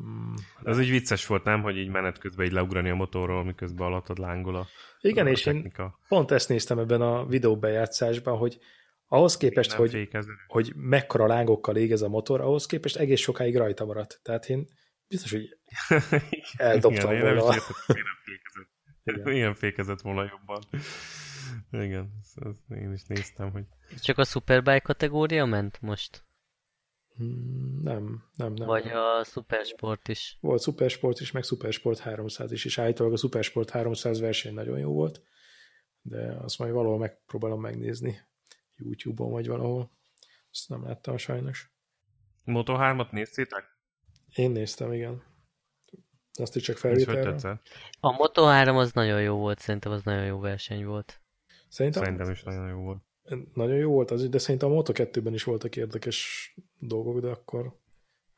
Hmm, Ez így vicces volt, nem? Hogy így menet közben így leugrani a motorról, miközben alattad lángol a Igen, a és technika. én pont ezt néztem ebben a videóbejátszásban, hogy ahhoz képest, hogy, hogy mekkora lángokkal ég ez a motor, ahhoz képest egész sokáig rajta maradt. Tehát én biztos, hogy eldobtam Igen, volna. Én fékezett. Igen. Ilyen fékezett volna jobban. Igen, ezt én is néztem, hogy... Csak a Superbike kategória ment most? Mm, Nem, nem, nem. Vagy a Supersport is. Volt Supersport is, meg Supersport 300 is, és állítólag a Supersport 300 verseny nagyon jó volt, de azt majd valahol megpróbálom megnézni YouTube-on vagy valahol. Azt nem láttam sajnos. Moto 3-at néztétek? Én néztem, igen. Azt is csak felvételre. A Moto3 az nagyon jó volt, szerintem az nagyon jó verseny volt. Szerintem, Szerintem is nagyon jó volt. Nagyon jó volt az, de szerintem a Moto2-ben is voltak érdekes dolgok, de akkor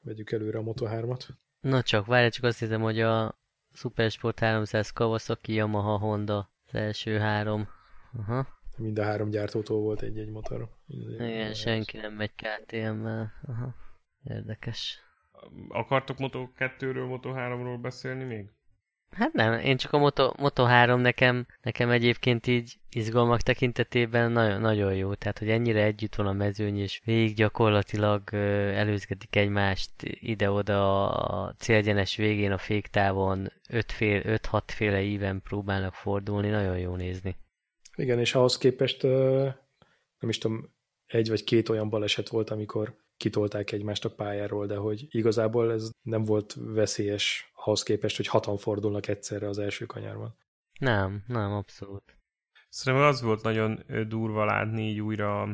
vegyük előre a Moto3-at. Na csak, várj, csak azt hiszem, hogy a Supersport 300 Kawasaki, Yamaha, Honda az első három. Aha. Mind a három gyártótól volt egy-egy motor. Igen, senki nem megy KTM-mel. Aha. Érdekes. Akartok Moto 2-ről, Moto 3-ról beszélni még? Hát nem, én csak a Moto, Moto 3 nekem, nekem egyébként így izgalmak tekintetében nagyon, nagyon jó. Tehát, hogy ennyire együtt van a mezőny, és végig gyakorlatilag előzgetik egymást ide-oda a célgyenes végén a féktávon 5-6 féle íven próbálnak fordulni, nagyon jó nézni. Igen, és ahhoz képest nem is tudom, egy vagy két olyan baleset volt, amikor kitolták egymást a pályáról, de hogy igazából ez nem volt veszélyes ahhoz képest, hogy hatan fordulnak egyszerre az első kanyarban. Nem, nem, abszolút. Szerintem az volt nagyon durva látni így újra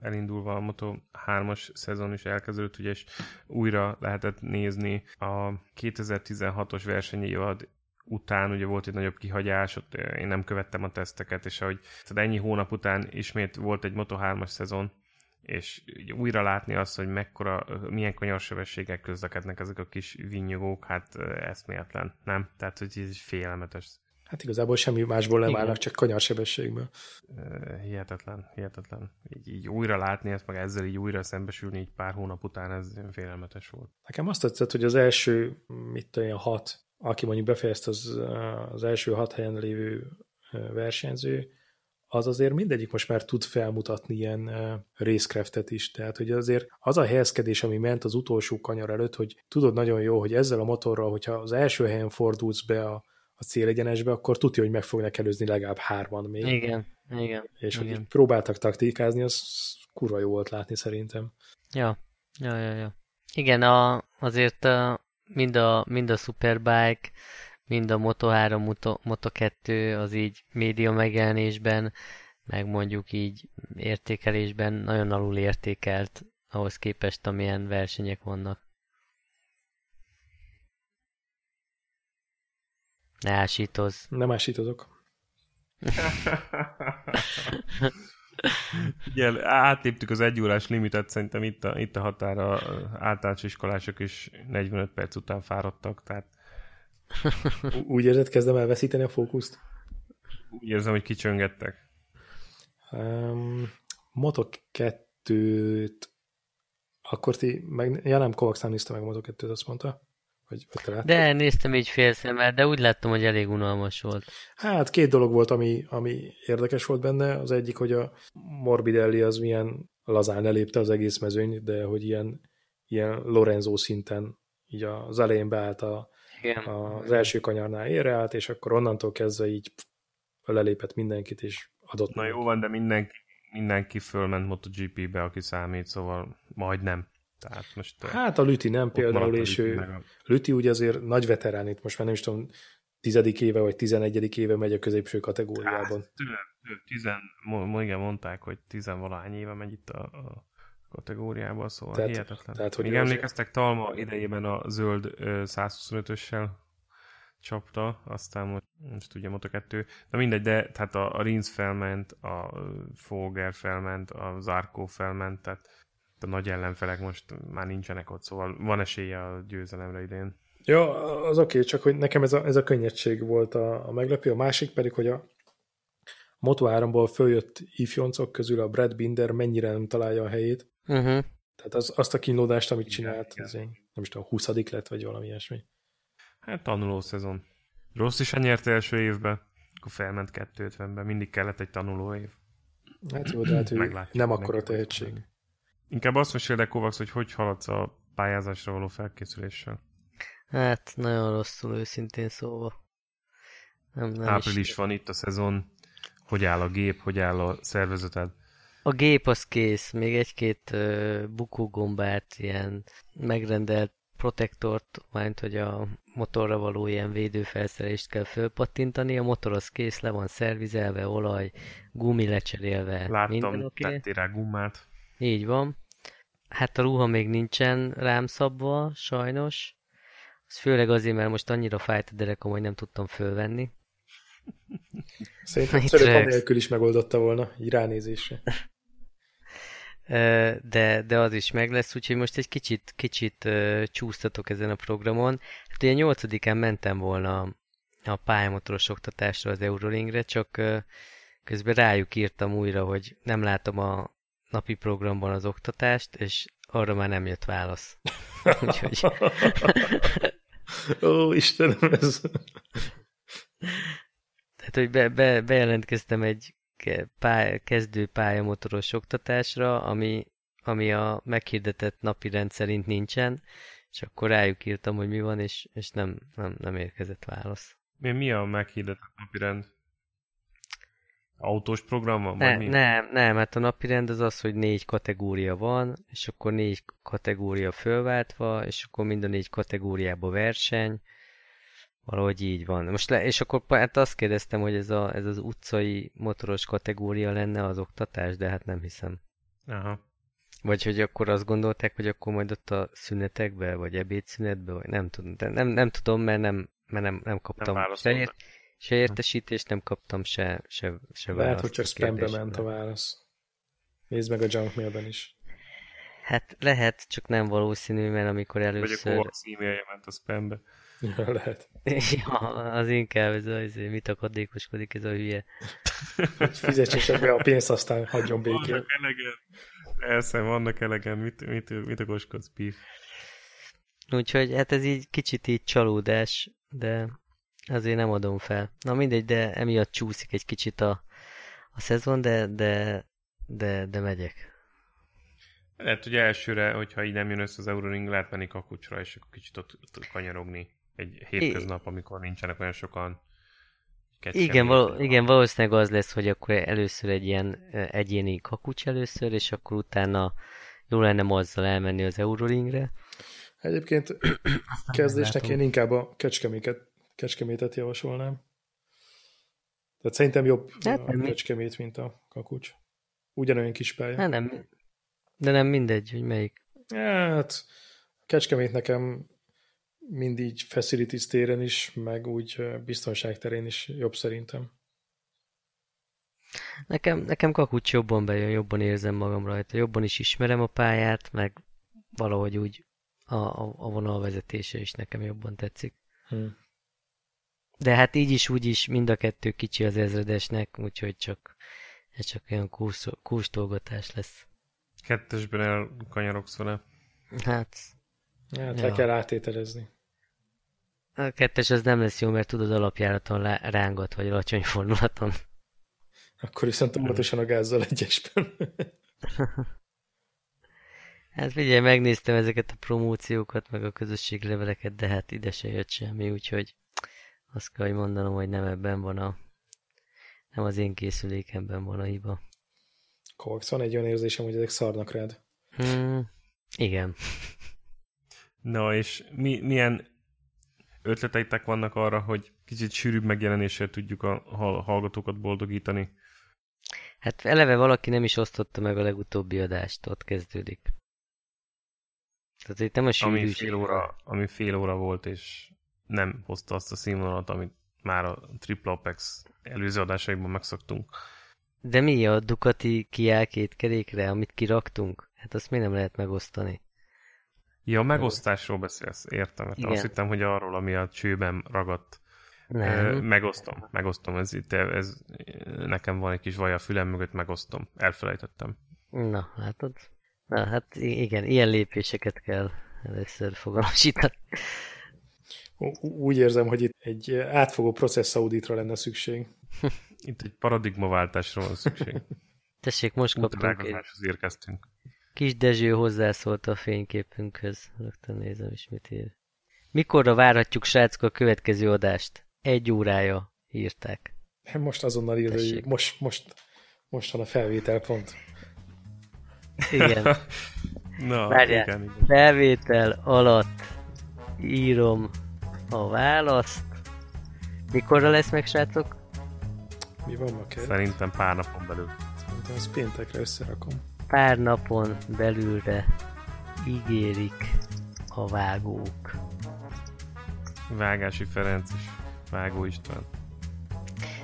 elindulva a Moto 3-as szezon is elkezdődött, ugye, és újra lehetett nézni a 2016-os versenyévad után ugye volt egy nagyobb kihagyás, ott én nem követtem a teszteket, és ahogy tehát ennyi hónap után ismét volt egy Moto 3-as szezon, és újra látni azt, hogy mekkora, milyen kanyarsebességek közlekednek ezek a kis vinnyogók, hát eszméletlen, nem? Tehát, hogy ez félelmetes. Hát igazából semmi másból nem Igen. állnak, csak kanyarsebességből. Hihetetlen, hihetetlen. Így, így újra látni ezt, meg ezzel így újra szembesülni így pár hónap után, ez félelmetes volt. Nekem azt tetszett, hogy az első, mit olyan hat, aki mondjuk befejezte az, az első hat helyen lévő versenyző, az azért mindegyik most már tud felmutatni ilyen uh, racecraftet is. Tehát, hogy azért az a helyezkedés, ami ment az utolsó kanyar előtt, hogy tudod nagyon jó, hogy ezzel a motorral, hogyha az első helyen fordulsz be a, a célegyenesbe, akkor tudja, hogy meg fognak előzni legalább hárman még. Igen, igen. És hogy igen. így próbáltak taktikázni, az kurva jó volt látni szerintem. Ja, ja, ja, ja. Igen, a, azért a, mind, a, mind a Superbike, mind a Moto3, Moto, Moto2 az így média megjelenésben, meg mondjuk így értékelésben nagyon alul értékelt ahhoz képest, amilyen versenyek vannak. Ne ásítoz. Nem ásítozok. Ugye átléptük az egy órás limitet, szerintem itt a, itt a határa általános iskolások is 45 perc után fáradtak, tehát Úgy érzed, kezdem elveszíteni a fókuszt? úgy érzem, hogy kicsöngettek. Um, Moto 2-t akkor ti, meg, ja nem, Kovacs nem nézte meg a Moto 2-t, azt mondta. Vagy, vagy te láttad? De néztem így félszemmel, de úgy láttam, hogy elég unalmas volt. Hát két dolog volt, ami, ami érdekes volt benne. Az egyik, hogy a Morbidelli az milyen lazán elépte az egész mezőny, de hogy ilyen, ilyen Lorenzo szinten így az elején beállt a, Igen. az első kanyarnál érre állt, és akkor onnantól kezdve így lelépett mindenkit, és adott. Na jó van, de mindenki, mindenki fölment MotoGP-be, aki számít, szóval majdnem. Tehát most Hát a Lüti nem például, és Lüti ő, meg a- Lüti ugye azért nagy veterán itt, most már nem is tudom, tizedik éve vagy tizenegyedik éve megy a középső kategóriában. Hát, tőle, tőle, tizen, mo, mo, igen, mondták, hogy tizenvalahány éve megy itt a, a kategóriában, szóval Tehát- hihetetlen. tehát, hogy Még az- emlékeztek, Talma idejében a zöld ö, 125-össel csapta, aztán most, most ugye Moto2, na mindegy, de tehát a, a Rins felment, a Folger felment, a Zarko felment, tehát a nagy ellenfelek most már nincsenek ott, szóval van esélye a győzelemre idén. Ja, az oké, okay, csak hogy nekem ez a, ez a könnyedség volt a, a meglepő. A másik pedig, hogy a Moto3-ból följött ifjoncok közül a Brad Binder mennyire nem találja a helyét. Uh-huh. Tehát az, azt a kínlódást, amit csinált, az én, nem is tudom, 20 lett, vagy valami ilyesmi. Hát tanuló szezon. Rossz is nyerte első évben, akkor felment 250-ben, mindig kellett egy tanuló év. Hát jó, de hát ő nem akkora tehetség. Inkább azt meséld el, Kovacs, hogy hogy haladsz a pályázásra való felkészüléssel. Hát, nagyon rosszul őszintén szólva. Nem, nem Április is. van itt a szezon, hogy áll a gép, hogy áll a szervezeted. A gép az kész, még egy-két bukógombát, ilyen megrendelt protektort, majd hogy a motorra való ilyen védőfelszerelést kell fölpattintani, a motor az kész, le van szervizelve, olaj, gumi lecserélve. Láttam, minden okay. tettél rá gumát. Így van. Hát a ruha még nincsen rám szabva, sajnos. Ez főleg azért, mert most annyira fájt a derekom, hogy nem tudtam fölvenni. Szerintem Szörök nélkül is megoldotta volna, így ránézésre. De, de az is meg lesz, úgyhogy most egy kicsit, kicsit csúsztatok ezen a programon. Hát ugye 8-án mentem volna a pályamotoros oktatásra az Eurolingre, csak közben rájuk írtam újra, hogy nem látom a napi programban az oktatást, és arra már nem jött válasz. Úgyhogy... Ó, Istenem, ez... Tehát, hogy be, be, bejelentkeztem egy pály, kezdő pályamotoros oktatásra, ami, ami a meghirdetett napi rend szerint nincsen, és akkor rájuk írtam, hogy mi van, és, és nem, nem, nem érkezett válasz. Mi, mi a meghirdetett napi rend? Autós program van? Ne, mi? Nem, nem, hát a napi rend az az, hogy négy kategória van, és akkor négy kategória fölváltva, és akkor mind a négy kategóriába verseny, Valahogy így van. Most le, és akkor hát azt kérdeztem, hogy ez, a, ez az utcai motoros kategória lenne az oktatás, de hát nem hiszem. Aha. Vagy hogy akkor azt gondolták, hogy akkor majd ott a szünetekbe, vagy ebédszünetbe, vagy nem tudom. De nem, nem tudom, mert nem, mert nem, nem kaptam nem se, ért, se értesítést, nem kaptam se, se, se választ. Lehet, hogy csak spambe ment a válasz. Nézd meg a junk mailben is. Hát lehet, csak nem valószínű, mert amikor először... Vagy a e-mailje ment a spambe. Ja, lehet. Ja, az inkább ez az, mit akadékoskodik ez a hülye. Fizetsék be a pénzt, aztán hagyjon békén. Vannak elegen. Elszem, vannak elegen, mit, mit, mit okoskodsz, pif. Úgyhogy hát ez így kicsit így csalódás, de azért nem adom fel. Na mindegy, de emiatt csúszik egy kicsit a, a szezon, de, de, de, de megyek. Lehet, hogy elsőre, hogyha így nem jön össze az Euroring, lehet menni kakucsra, és akkor kicsit ott, ott kanyarogni egy hétköznap, amikor nincsenek olyan sokan. Igen, való, igen, valószínűleg az lesz, hogy akkor először egy ilyen egyéni kakucs először, és akkor utána jó lenne azzal elmenni az Eurolingre. Egyébként kezdésnek én inkább a kecskeméket, kecskemétet javasolnám. Tehát szerintem jobb hát a kecskemét, mint a kakucs. Ugyanolyan kis pálya. Hát nem, de nem mindegy, hogy melyik. Hát, kecskemét nekem mindig facilities téren is, meg úgy biztonság terén is jobb szerintem. Nekem, nekem kakucs jobban bejön, jobban érzem magam rajta, jobban is ismerem a pályát, meg valahogy úgy a, a, a vonalvezetése is nekem jobban tetszik. Hmm. De hát így is, úgy is mind a kettő kicsi az ezredesnek, úgyhogy csak, ez csak olyan kústolgatás lesz. Kettesben elkanyarogsz vele. Hát... Hát ja. le kell átételezni. A kettes az nem lesz jó, mert tudod alapjáraton rángat, vagy alacsony fordulaton. Akkor viszont óvatosan a gázzal egyesben. hát figyelj, megnéztem ezeket a promóciókat, meg a közösségleveleket, de hát ide se jött semmi, úgyhogy azt kell, hogy mondanom, hogy nem ebben van a nem az én készülékemben van a hiba. Kovacs, van egy olyan érzésem, hogy ezek szarnak rád. Hmm, igen. Na, és mi, milyen ötleteitek vannak arra, hogy kicsit sűrűbb megjelenéssel tudjuk a hallgatókat boldogítani? Hát eleve valaki nem is osztotta meg a legutóbbi adást, ott kezdődik. Tehát itt nem a ami fél, óra, ami fél óra volt, és nem hozta azt a színvonalat, amit már a Triple Apex előző adásaiban megszoktunk. De mi a Ducati kiáll két kerékre, amit kiraktunk? Hát azt miért nem lehet megosztani? Ja, megosztásról beszélsz, értem. Igen. Azt hittem, hogy arról, ami a csőben ragadt. Nem. Megosztom, megosztom. Ez, itt, ez, nekem van egy kis vaj a fülem mögött, megosztom. Elfelejtettem. Na, látod? Na, hát igen, ilyen lépéseket kell először fogalmasítani. Úgy érzem, hogy itt egy átfogó processz auditra lenne szükség. Itt egy paradigmaváltásra van szükség. Tessék, most kaptunk egy... érkeztünk. Kis Dezső hozzászólt a fényképünkhöz. Rögtön nézem is, mit ír. Mikorra várhatjuk, srácok, a következő adást? Egy órája írták. Most azonnal ír, hogy most, most, most van a felvétel pont. Igen. Na, Várjál. igen, igen. Felvétel alatt írom a választ. Mikorra lesz meg, srácok? Mi van ma kell? Szerintem pár napon belül. Szerintem ezt péntekre összerakom. Pár napon belülre ígérik a vágók. Vágási Ferenc és Vágó István.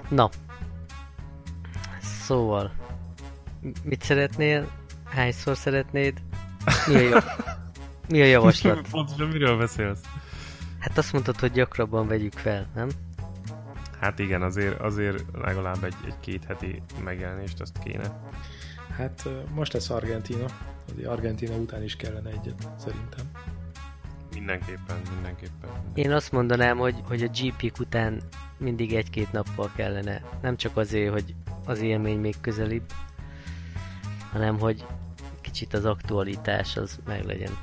Na. Szóval. Mit szeretnél? Hányszor szeretnéd? Mi a, jav- Mi a javaslat? Pontosan miről beszélsz? Hát azt mondtad, hogy gyakrabban vegyük fel, nem? Hát igen, azért, azért legalább egy, egy két heti megjelenést azt kéne. Hát most lesz Argentina. Azért Argentina után is kellene egyet, szerintem. Mindenképpen, mindenképpen. Én azt mondanám, hogy, hogy a GP után mindig egy-két nappal kellene. Nem csak azért, hogy az élmény még közelibb, hanem hogy kicsit az aktualitás az meglegyen.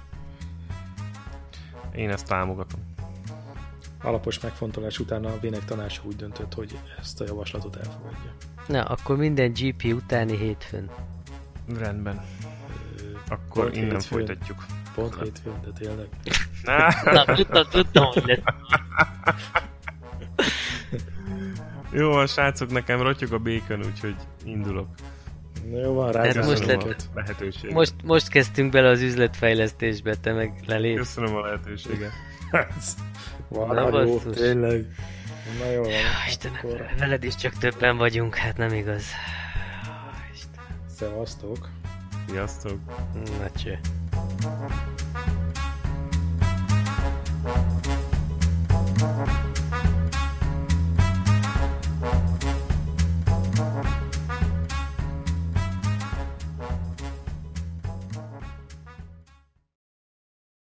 Én ezt támogatom. Alapos megfontolás után a Vének tanácsa úgy döntött, hogy ezt a javaslatot elfogadja. Na, akkor minden GP utáni hétfőn. Rendben. Akkor Pont innen hétfőn. folytatjuk. Pont hétfőn, de tényleg. Na, tudtam, tudtam, hogy lesz. Jó van, srácok, nekem rotyog a békön, úgyhogy indulok. Na jó van, rá Tehát most lett- a lehetőséget. Most, most kezdtünk bele az üzletfejlesztésbe, te meg lelépsz. Köszönöm a lehetőséget. Van, Na, na, jó, tényleg. Na jó. Van, hát Istenem, akkor... veled is csak többen vagyunk, hát nem igaz. Istenem. Szevasztok. Sziasztok. Na cső.